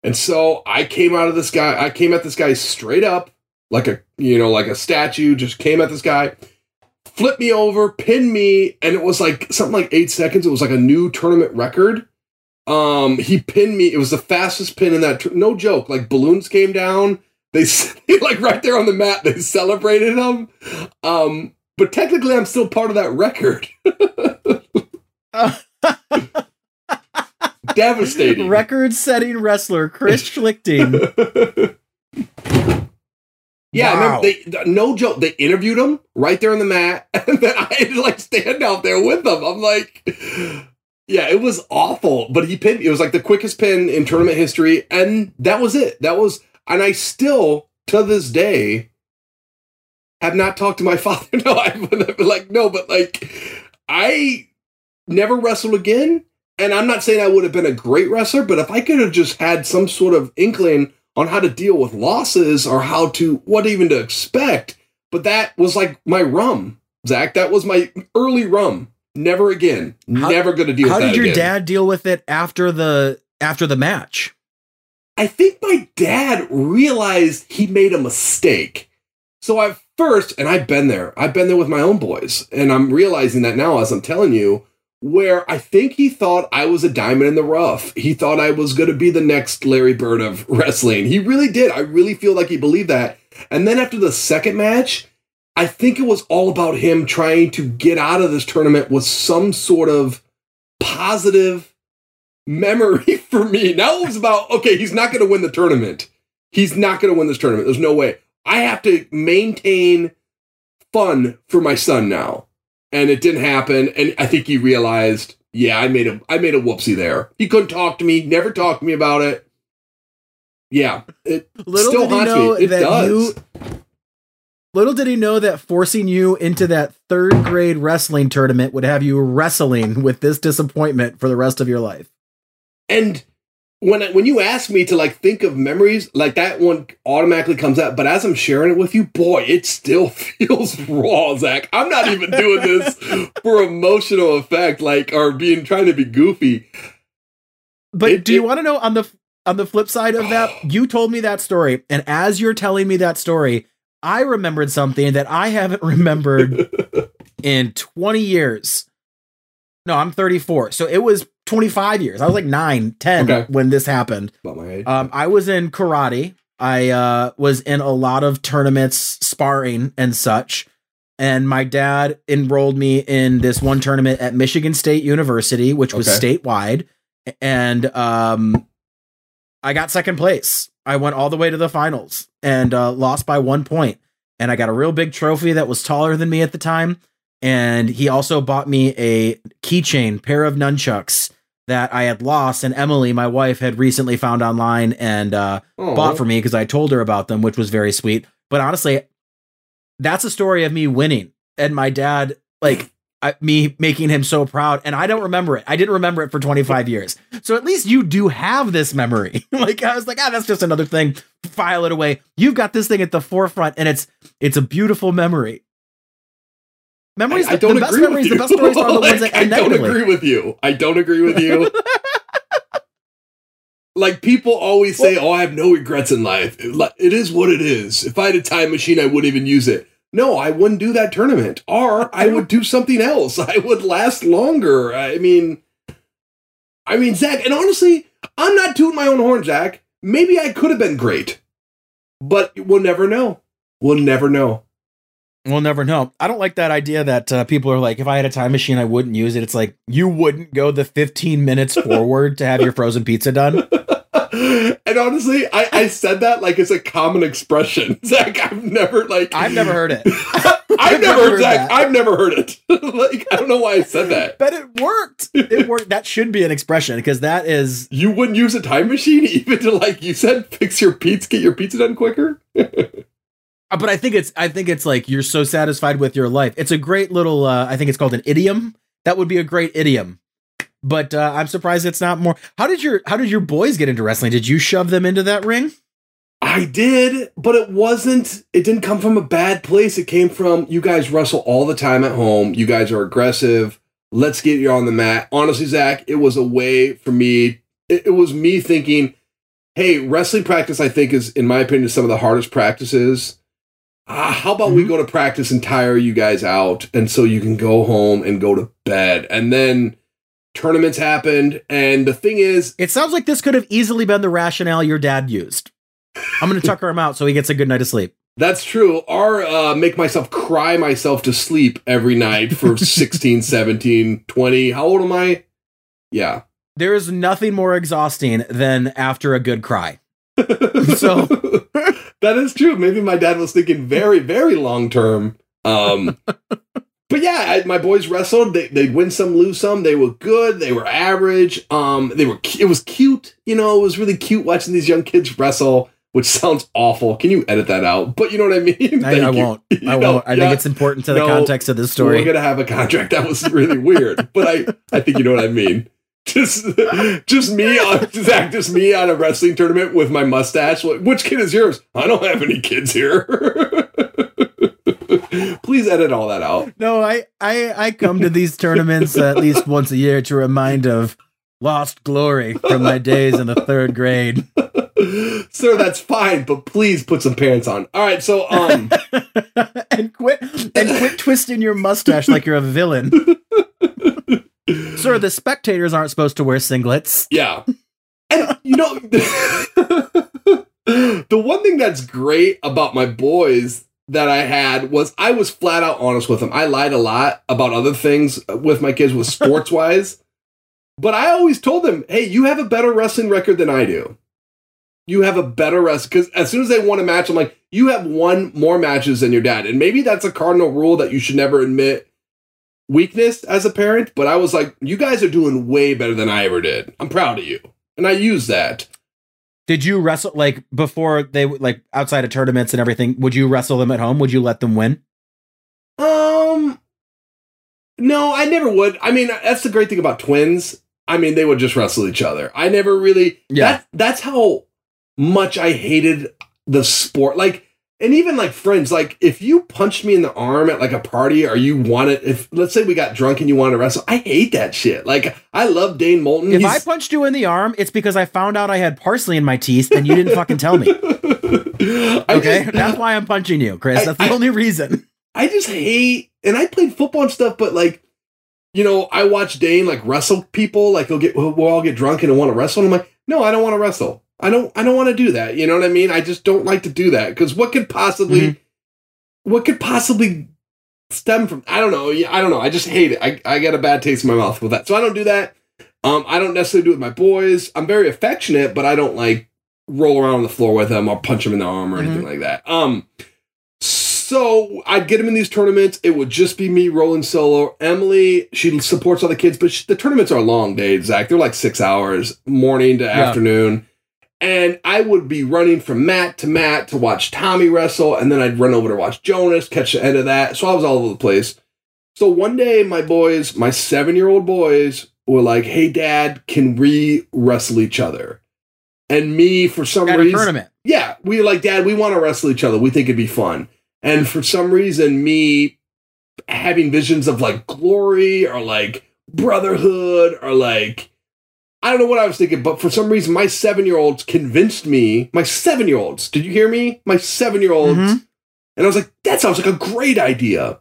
And so I came out of this guy, I came at this guy straight up, like a, you know, like a statue, just came at this guy, flipped me over, pinned me, and it was like something like eight seconds. It was like a new tournament record. Um, he pinned me. It was the fastest pin in that. No joke. Like balloons came down. They like right there on the mat. They celebrated him. Um, but technically, I'm still part of that record. Devastating. Record setting wrestler Chris Schlichting. Yeah, I Wow. remember they no joke. They interviewed him right there on the mat, and then I had to like stand out there with them. I'm like, yeah, it was awful. But he pinned. It was like the quickest pin in tournament history, and that was it. That was, and I still to this day have not talked to my father. No, I've been like no, but like I never wrestled again. And I'm not saying I would have been a great wrestler, but if I could have just had some sort of inkling on how to deal with losses or how to what even to expect. But that was like my rum, Zach. That was my early rum. Never again. How- Never going to deal How with that How did your again. dad deal with it after the after the match? I think my dad realized he made a mistake. So at first, and I've been there, I've been there with my own boys, and I'm realizing that now as I'm telling you, where I think he thought I was a diamond in the rough. He thought I was going to be the next Larry Bird of wrestling. He really did. I really feel like he believed that. And then after the second match, I think it was all about him trying to get out of this tournament with some sort of positive memory for me. Now it was about okay, he's not going to win the tournament. He's not going to win this tournament. There's no way. I have to maintain fun for my son now. And it didn't happen and I think he realized, yeah, I made a I made a whoopsie there. He couldn't talk to me, never talked to me about it. Yeah, it Little still did he haunts know me. It that does. you Little did he know that forcing you into that third grade wrestling tournament would have you wrestling with this disappointment for the rest of your life. And when I- when you ask me to like think of memories, like that one automatically comes out. But as I'm sharing it with you, boy, it still feels raw, Zach. I'm not even doing this for emotional effect, like or being trying to be goofy. But It- do you want to know on the on the flip side of that, you told me that story, and as you're telling me that story, I remembered something that I haven't remembered in 20 years. No, I'm 34. So it was 25 years. I was like 9, 10 Okay. when this happened. About my age. Um, I was in karate. I uh, was in a lot of tournaments, sparring and such. And my dad enrolled me in this one tournament at Michigan State University, which was Okay. statewide. And um, I got second place. I went all the way to the finals and uh, lost by one point. And I got a real big trophy that was taller than me at the time. And he also bought me a keychain, pair of nunchucks that I had lost, and Emily, my wife, had recently found online and uh, bought for me because I told her about them, which was very sweet. But honestly, that's a story of me winning and my dad, like I, me making him so proud. And I don't remember it. I didn't remember it for 25 years. So at least you do have this memory. like I was like, ah, that's just another thing. File it away. You've got this thing at the forefront, and it's it's a beautiful memory. Memories, I, I don't the best agree memories, with you. the best stories are the ones Like, that I don't agree with you. I don't agree with you. like people always say, "Oh, I have no regrets in life. It, it is what it is. If I had a time machine, I wouldn't even use it." No, I wouldn't do that tournament, or I would do something else. I would last longer. I mean, I mean, Zach, and honestly, I'm not tooting my own horn, Zach. Maybe I could have been great, but we'll never know. We'll never know. We'll never know. I don't like that idea that uh, people are like, if I had a time machine, I wouldn't use it. It's like you wouldn't go the 15 minutes forward to have your frozen pizza done. and honestly, I, I said that like it's a common expression. Zach, I've never like I've never heard it. I've, never heard heard Zach. that. I've never heard it. like I don't know why I said that. But it worked. It worked. That should be an expression because that is. You wouldn't use a time machine even to like you said fix your pizza, get your pizza done quicker. Uh, But I think it's. I think it's like you're so satisfied with your life. It's a great little. Uh, I think it's called an idiom. That would be a great idiom. But uh, I'm surprised it's not more. How did your How did your boys get into wrestling? Did you shove them into that ring? I did, but it wasn't. It didn't come from a bad place. It came from you guys wrestle all the time at home. You guys are aggressive. Let's get you on the mat. Honestly, Zach, it was a way for me. It, it was me thinking, hey, wrestling practice. I think is, in my opinion, some of the hardest practices. Ah, how about we Mhm. go to practice and tire you guys out, and so you can go home and go to bed, and then tournaments happened. And the thing is, It sounds like this could have easily been the rationale your dad used. I'm going to tucker him out so he gets a good night of sleep. That's true. Or uh, make myself cry myself to sleep every night for 16, 17, 20. How old am I? Yeah. There is nothing more exhausting than after a good cry. So- that is true. Maybe my dad was thinking very, very long term. Um, but yeah, I, my boys wrestled. They, they'd win some, lose some. They were good. They were average. Um, they were. It was cute. You know, it was really cute watching these young kids wrestle. Which sounds awful. Can you edit that out? But you know what I mean. I, I won't. You I know, won't. I yeah. think it's important to the No, context of this story. We're gonna have a contract. That was really weird, but I I think you know what I mean. Just just me on Zach, just me on a wrestling tournament with my mustache. Like, Which kid is yours? I don't have any kids here. Please edit all that out. No, I, I, I come to these tournaments at least once a year to remind of lost glory from my days in the third grade. Sir, that's fine, but please put some pants on. All right, so um and quit and quit twisting your mustache like you're a villain. Sir, the spectators aren't supposed to wear singlets. Yeah. And you know the one thing that's great about my boys that I had was I was flat out honest with them. I lied a lot about other things with my kids with sports wise. But I always told them, hey, you have a better wrestling record than I do. You have a better wrestling because as soon as they won a match, I'm like, you have won more matches than your dad. And maybe that's a cardinal rule that you should never admit weakness as a parent. But I was like, you guys are doing way better than I ever did. I'm proud of you. And I use that. Did you wrestle like before they like outside of tournaments and everything? Would you wrestle them at home? Would you let them win? Um, no, I never would. I mean, that's the great thing about twins. I mean, they would just wrestle each other. I never really. Yeah. That, that's how much I hated the sport. Like, and even like friends, like if you punched me in the arm at like a party or you wanted, if let's say we got drunk and you wanted to wrestle, I hate that shit. Like, I love Dane Moulton. If He's- I punched you in the arm, it's because I found out I had parsley in my teeth and you didn't fucking tell me. Okay, just- that's why I'm punching you, Chris. I- That's the I- only reason. I just hate, and I played football and stuff, but like, you know, I watch Dane like wrestle people. Like he'll get, we'll, we'll all get drunk and want to wrestle. And I'm like, no, I don't want to wrestle. I don't, I don't want to do that. You know what I mean? I just don't like to do that because what could possibly, Mhm. what could possibly stem from? I don't know. Yeah, I don't know. I just hate it. I, I get a bad taste in my mouth with that. So I don't do that. Um, I don't necessarily do it with my boys. I'm very affectionate, but I don't like roll around on the floor with them or punch them in the arm or anything like that. Um, so I'd get him in these tournaments. It would just be me rolling solo. Emily, she supports all the kids, but sh the tournaments are long days, Zach. They're like six hours, morning to afternoon. And I would be running from mat to mat to watch Tommy wrestle, and then I'd run over to watch Jonas, catch the end of that. So I was all over the place. So one day, my boys, my seven year old boys, were like, "Hey, Dad, can we wrestle each other?" And me, for some reason, tournament. yeah, we were like, Dad, we want to wrestle each other. We think it'd be fun. And for some reason, me having visions of like glory or like brotherhood or like I don't know what I was thinking, but for some reason, my seven year olds convinced me. My seven year olds, did you hear me? My seven year olds, Mhm. and I was like, that sounds like a great idea.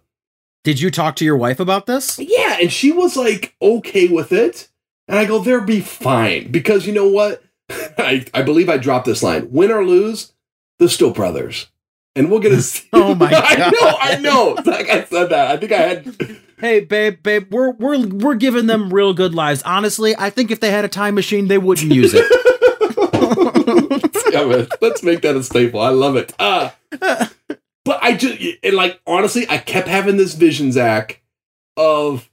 Did you talk to your wife about this? Yeah, and she was like okay with it. And I go, they'll be fine. Because you know what? I, I believe I dropped this line. Win or lose, they're still brothers. And we'll get a Oh my God. I know, I know. Like I said that. I think I had Hey, babe, babe, we're we're we're giving them real good lives. Honestly, I think if they had a time machine, they wouldn't use it. yeah, man, let's make that a staple. I love it. Uh, but I just and like honestly, I kept having this vision, Zach, of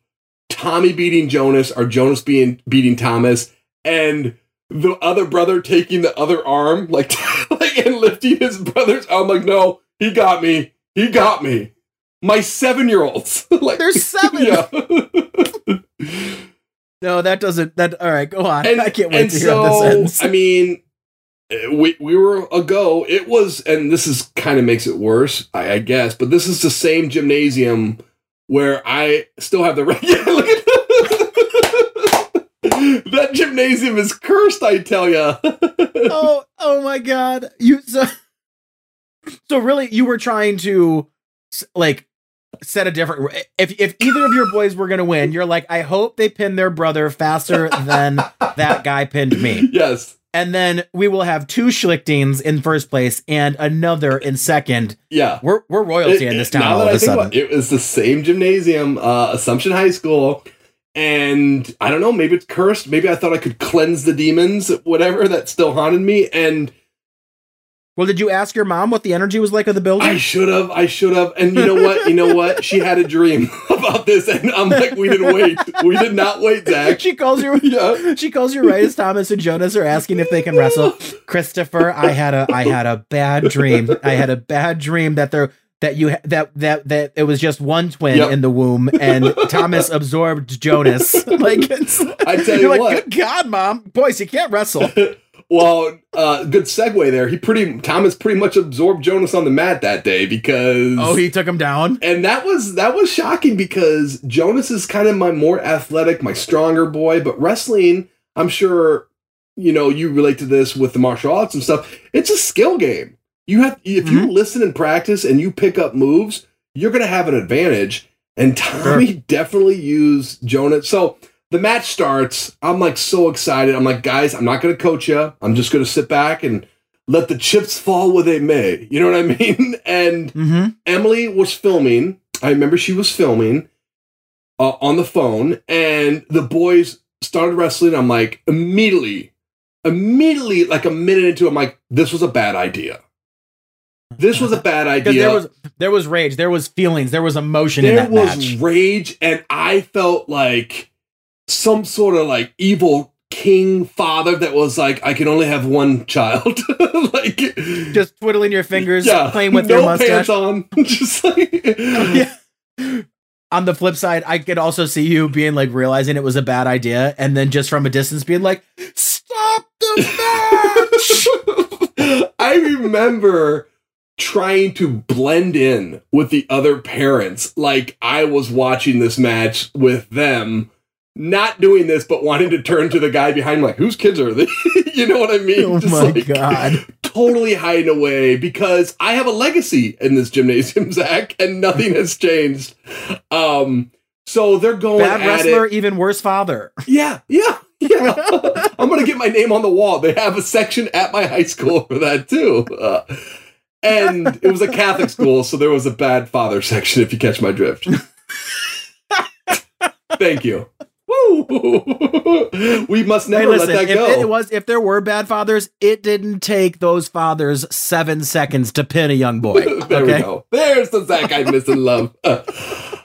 Tommy beating Jonas or Jonas being beating Thomas, and the other brother taking the other arm, like, like and lifting his brother's arm. Like, no, he got me. He got me. My seven year olds. like They're seven. No, that doesn't. That all right. Go on. and, I can't wait and to hear so, how this ends. I mean, uh, we we were a go. It was, and this is kind of makes it worse, I, I guess. But this is the same gymnasium where I still have the. re- Yeah, look at that gymnasium is cursed. I tell ya. oh, oh my god. You so So really you were trying to like set a different if if either of your boys were going to win, you're like I hope they pin their brother faster than that guy pinned me. yes. And then we will have two Schlichtings in first place and another in second. Yeah. We're we're royalty It- in this town all of I a sudden. about it, it was the same gymnasium, uh, Assumption High School. And I don't know, maybe it's cursed. Maybe I thought I could cleanse the demons, whatever that still haunted me. And Well, did you ask your mom what the energy was like of the building? I should have, I should have. And you know what? You know what? She had a dream about this, and I'm like, we didn't wait. We did not wait, Zach. she calls you Yeah. She calls you right as Thomas and Jonas are asking if they can wrestle. Christopher, I had a I had a bad dream. I had a bad dream that there that you that that that it was just one twin Yep. in the womb and Thomas absorbed Jonas. Like it's, I tell you're you like, what. good God, mom, boys, you can't wrestle. Well, uh, good segue there. He pretty Thomas pretty much absorbed Jonas on the mat that day because Oh, he took him down. and that was that was shocking because Jonas is kind of my more athletic, my stronger boy, but wrestling, I'm sure you know you relate to this with the martial arts and stuff. It's a skill game. You have if you listen and practice and you pick up moves, you're going to have an advantage. And Tommy definitely used Jonas. So the match starts. I'm like so excited. I'm like, guys, I'm not going to coach you. I'm just going to sit back and let the chips fall where they may. You know what I mean? And Mm-hmm. Emily was filming. I remember she was filming uh, on the phone, and the boys started wrestling. I'm like, immediately, immediately, like a minute into, it, I'm like, this was a bad idea. This was a bad idea. There was there was rage, there was feelings, there was emotion in there was match. rage, and I felt like some sort of like evil king father that was like, I can only have one child. like Just twiddling your fingers, yeah, playing with no your mustache. pants on. Just like yeah. On the flip side, I could also see you being like realizing it was a bad idea, and then just from a distance being like, "Stop the match!" I remember trying to blend in with the other parents like I was watching this match with them not doing this but wanting to turn to the guy behind me like whose kids are they you know what I mean oh my god! totally hiding away because I have a legacy in this gymnasium Zach and nothing has changed um so they're going Bad wrestler, even worse father. Yeah, yeah, yeah. I'm gonna get my name on the wall. They have a section at my high school for that too. Uh, and it was a Catholic school, so there was a bad father section. If you catch my drift. Thank you. Woo! we must Hey, never listen, let that if go. it was if there were bad fathers, it didn't take those fathers seven seconds to pin a young boy. there we go. There's the Zach I miss and love.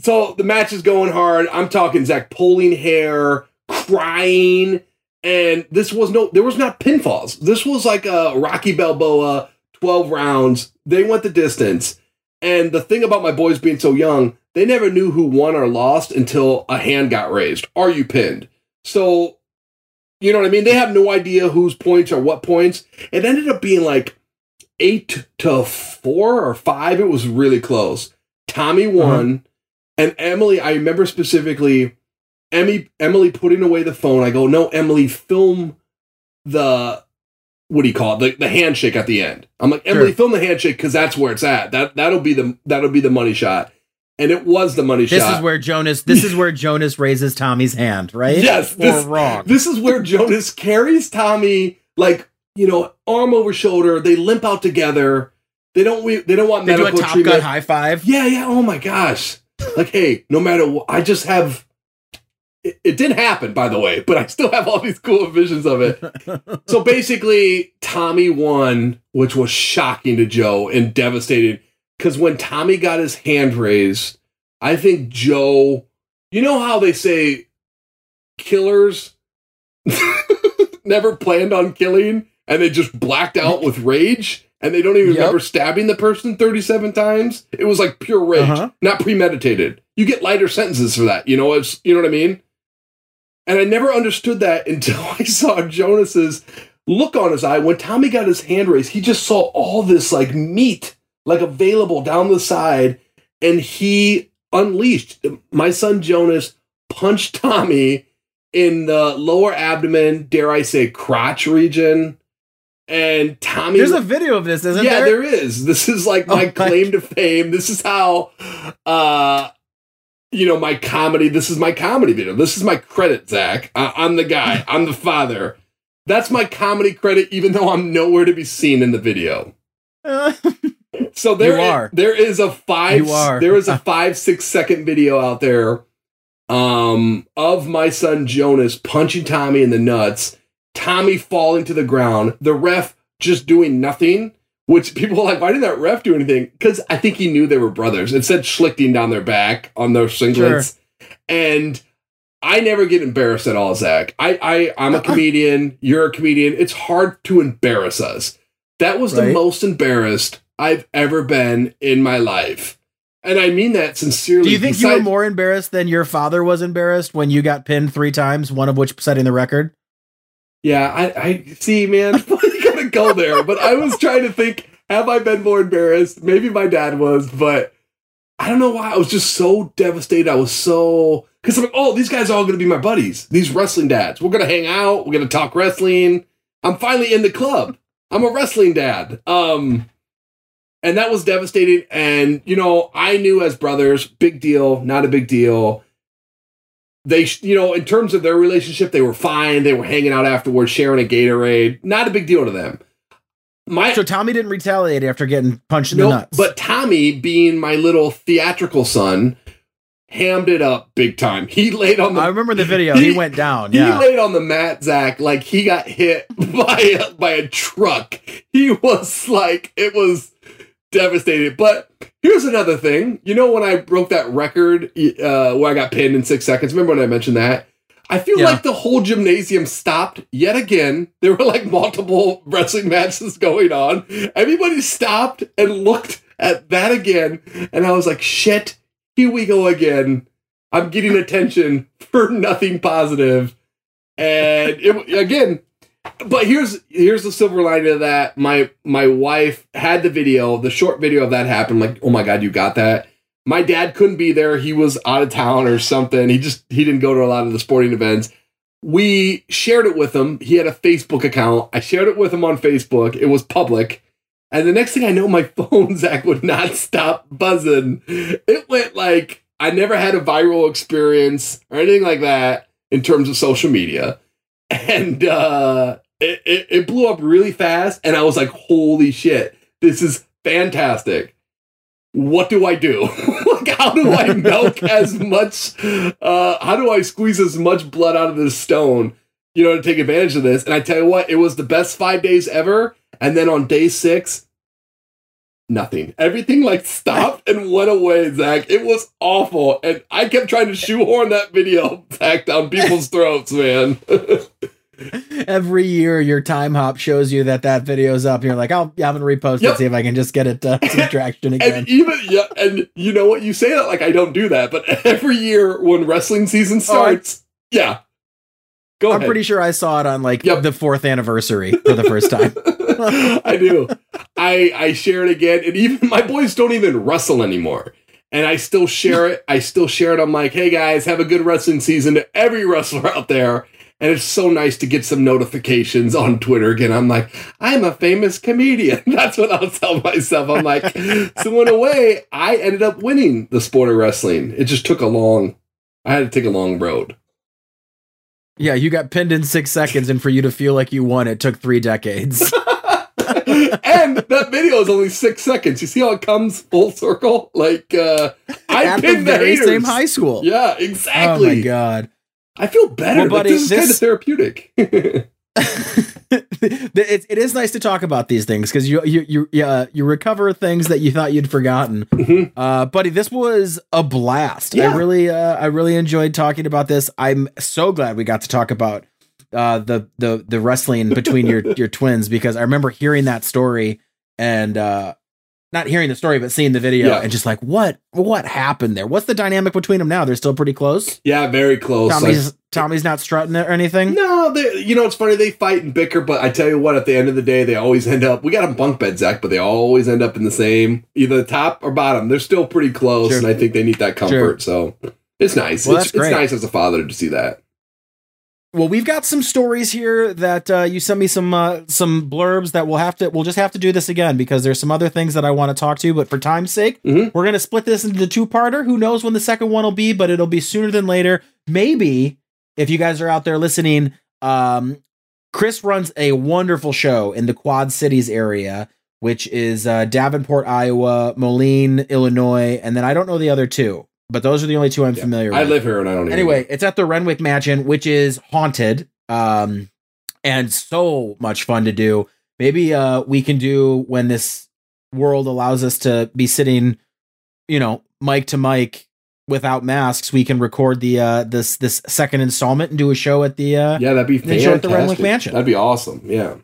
so the match is going hard. I'm talking Zach pulling hair, crying, and this was no, there was not pinfalls. This was like a Rocky Balboa, 12 rounds. They went the distance. And the thing about my boys being so young, they never knew who won or lost until a hand got raised. Are you pinned? So, you know what I mean? They have no idea whose points are what points. It ended up being like eight to four or five. It was really close. Tommy uh-huh. won, and Emily. I remember specifically, Emmy Emily putting away the phone. I go, no, Emily, film the what do you call it? The, the handshake at the end. I'm like, Emily, Sure. film the handshake because that's where it's at. That that'll be the that'll be the money shot. And it was the money This shot. is where Jonas. This is where Jonas raises Tommy's hand, right? Yes, or this- wrong. This is where Jonas carries Tommy like you know arm over shoulder. They limp out together. They don't. We, they don't want they do a medical Top treatment. Gun high five. Yeah, yeah. Oh my gosh. Like, hey, no matter what, I just have. It, it didn't happen, by the way, but I still have all these cool visions of it. so basically, Tommy won, which was shocking to Joe and devastating. Because when Tommy got his hand raised, I think Joe. You know how they say killers never planned on killing and they just blacked out with rage and they don't even Yep. remember stabbing the person 37 times it was like pure rage Uh-huh. not premeditated you get lighter sentences for that you know it's you know what i mean and i never understood that until i saw jonas's look on his eye when tommy got his hand raised he just saw all this like meat like available down the side and he unleashed my son jonas punched tommy in the lower abdomen dare i say crotch region and tommy There's a video of this, isn't yeah, there? Yeah, there is. This is like Oh my my claim to fame. This is how, uh, you know, my comedy. This is my comedy video. This is my credit, Zach. I, I'm the guy. I'm the father. That's my comedy credit, even though I'm nowhere to be seen in the video. So there You are. there is a five there is a five six second video out there um of my son Jonas punching Tommy in the nuts, Tommy falling to the ground, the ref just doing nothing. Which people are like, why didn't that ref do anything? Because I think he knew they were brothers. It said schlichting down their back on their singlets. And I never get embarrassed at all, Zach. I, I I'm a comedian. You're a comedian. It's hard to embarrass us. That was the most embarrassed I've ever been in my life. And I mean that sincerely. Do you think you were more embarrassed than your father was embarrassed when you got pinned three times, one of which setting the record? Yeah, I, I see, man. you gotta go there. But I was trying to think, have I been more embarrassed? Maybe my dad was, but I don't know why. I was just so devastated. I was so because I'm like, oh, these guys are all gonna be my buddies. These wrestling dads. We're gonna hang out. We're gonna talk wrestling. I'm finally in the club. I'm a wrestling dad. Um, and that was devastating. And you know, I knew as brothers, big deal, not a big deal they, you know, in terms of their relationship, they were fine. They were hanging out afterwards, sharing a Gatorade. Not a big deal to them. My So Tommy didn't retaliate after getting punched in the no, nuts. but Tommy, being my little theatrical son, hammed it up big time. He laid on the. I remember the video. He, He- went down. He laid on the mat, Zach, like he got hit by a, by a truck. He was like, it was devastated. But here's another thing. You know, when I broke that record uh, where I got pinned in six seconds, remember when I mentioned that? I feel Yeah. like the whole gymnasium stopped yet again. There were like multiple wrestling matches going on. Everybody stopped and looked at that again. And I was like, shit, here we go again. I'm getting attention for nothing positive. And it, again, but here's here's the silver lining of that. My my wife had the video, the short video of that happened. Like, oh my god, you got that. My dad couldn't be there. He was out of town or something. He just he didn't go to a lot of the sporting events. We shared it with him. He had a Facebook account. I shared it with him on Facebook. It was public. And the next thing I know, my phone, Zach, would not stop buzzing. It went like I never had a viral experience or anything like that in terms of social media. And uh, it, it, it blew up really fast. And I was like, holy shit, this is fantastic. What do I do? like, how do I milk as much? Uh, how do I squeeze as much blood out of this stone? You know, to take advantage of this. And I tell you what, it was the best five days ever. And then on day six, nothing. Everything like stopped and went away, Zach. It was awful. And I kept trying to shoehorn that video back down people's throats, man. Every year, your Timehop shows you that that video's up. And you're like, I'll, yeah, I'm going to repost Yep. it, see if I can just get it uh, some traction again. and even yeah, and you know what? You say that like I don't do that, but every year when wrestling season Oh, I- starts, yeah. Go I'm ahead. pretty sure I saw it on like Yep. the fourth anniversary for the first time. I do. I I share it again, and even my boys don't even wrestle anymore. And I still share it. I still share it. I'm like, hey guys, have a good wrestling season to every wrestler out there. And it's so nice to get some notifications on Twitter again. I'm like, I'm a famous comedian. That's what I'll tell myself. I'm like, so in a way, I ended up winning the sport of wrestling. It just took a long, I had to take a long road. yeah, you got pinned in six seconds, and for you to feel like you won, it took three decades. and that video is only six seconds. You see how it comes full circle? Like uh I At the pinned the, very haters. same high school. Yeah, exactly. Oh my god. I feel better. Well, Like, buddy, this is kind of therapeutic. it, it is nice to talk about these things because you you you uh, you recover things that you thought you'd forgotten. Mhm. Uh, buddy, this was a blast. Yeah. I really uh, I really enjoyed talking about this. I'm so glad we got to talk about uh, the the the wrestling between your your twins because I remember hearing that story and uh, not hearing the story but seeing the video Yeah. and just like what what happened there? What's the dynamic between them now? They're still pretty close. yeah, very close. Tommy's Like, Tommy's not strutting it or anything. no, they, you know it's funny. They fight and bicker, but I tell you what, at the end of the day, they always end up. We got a bunk bed, Zach, but they always end up in the same, either the top or bottom. They're still pretty close, Sure. and I think they need that comfort. So it's nice. Well, it's, it's nice as a father to see that. Well, we've got some stories here that uh, you sent me some uh, some blurbs that we'll have to we'll just have to do this again because there's some other things that I want to talk to. But for time's sake, Mhm. we're gonna split this into the two parter. Who knows when the second one will be? But it'll be sooner than later. Maybe if you guys are out there listening, um, Chris runs a wonderful show in the Quad Cities area, which is uh, Davenport, Iowa, Moline, Illinois, and then I don't know the other two, but those are the only two I'm Yeah. familiar I with. I live here and I don't. Even Anyway, it's at the Renwick Mansion, which is haunted, um, and so much fun to do. Maybe uh, we can do when this world allows us to be sitting, you know, mic to mic without masks. We can record the uh, this this second installment and do a show at the. Uh, Yeah, that'd be Then show at the Renwick Mansion. That'd be awesome. Yeah,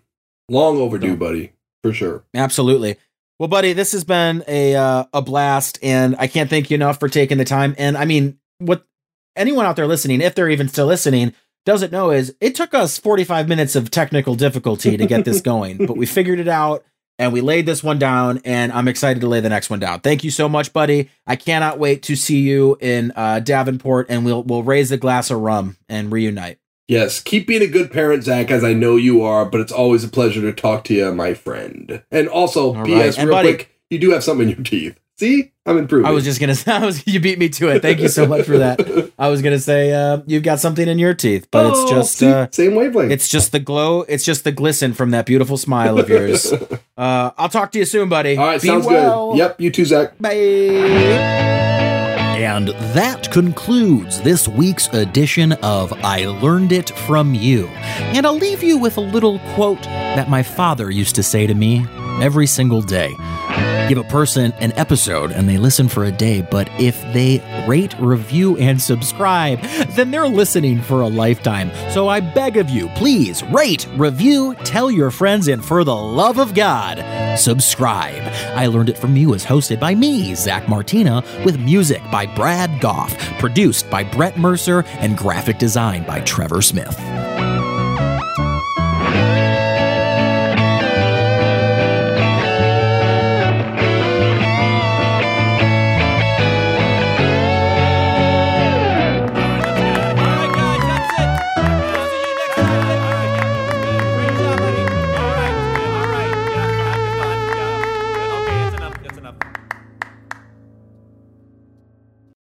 long overdue, So- buddy, for sure. Absolutely. Well, buddy, this has been a uh, a blast, and I can't thank you enough for taking the time. And I mean, what anyone out there listening, if they're even still listening, doesn't know is it took us 45 minutes of technical difficulty to get this going, but we figured it out and we laid this one down, and I'm excited to lay the next one down. Thank you so much, buddy. I cannot wait to see you in uh, Davenport, and we'll we'll raise a glass of rum and reunite. Yes, keep being a good parent, Zach, as I know you are. But it's always a pleasure to talk to you, my friend. And also, All P.S. right. Real buddy- quick, you do have something in your teeth. See, I'm improving. I was just gonna. I was. You beat me to it. Thank you so much for that. I was gonna say uh, you've got something in your teeth, but it's Oh, just see? uh, same wavelength. it's just the glow. It's just the glisten from that beautiful smile of yours. Uh, I'll talk to you soon, buddy. All right, Be sounds well. good. Yep, you too, Zach. Bye. And that concludes this week's edition of I Learned It From You. And I'll leave you with a little quote that my father used to say to me every single day. Give a person an episode and they listen for a day, but if they rate, review, and subscribe, then they're listening for a lifetime. So I beg of you, please rate, review, tell your friends, and for the love of God, subscribe. I Learned It From You is hosted by me, Zach Martina, with music by Brad Goff, produced by Brett Mercer, and graphic design by Trevor Smith.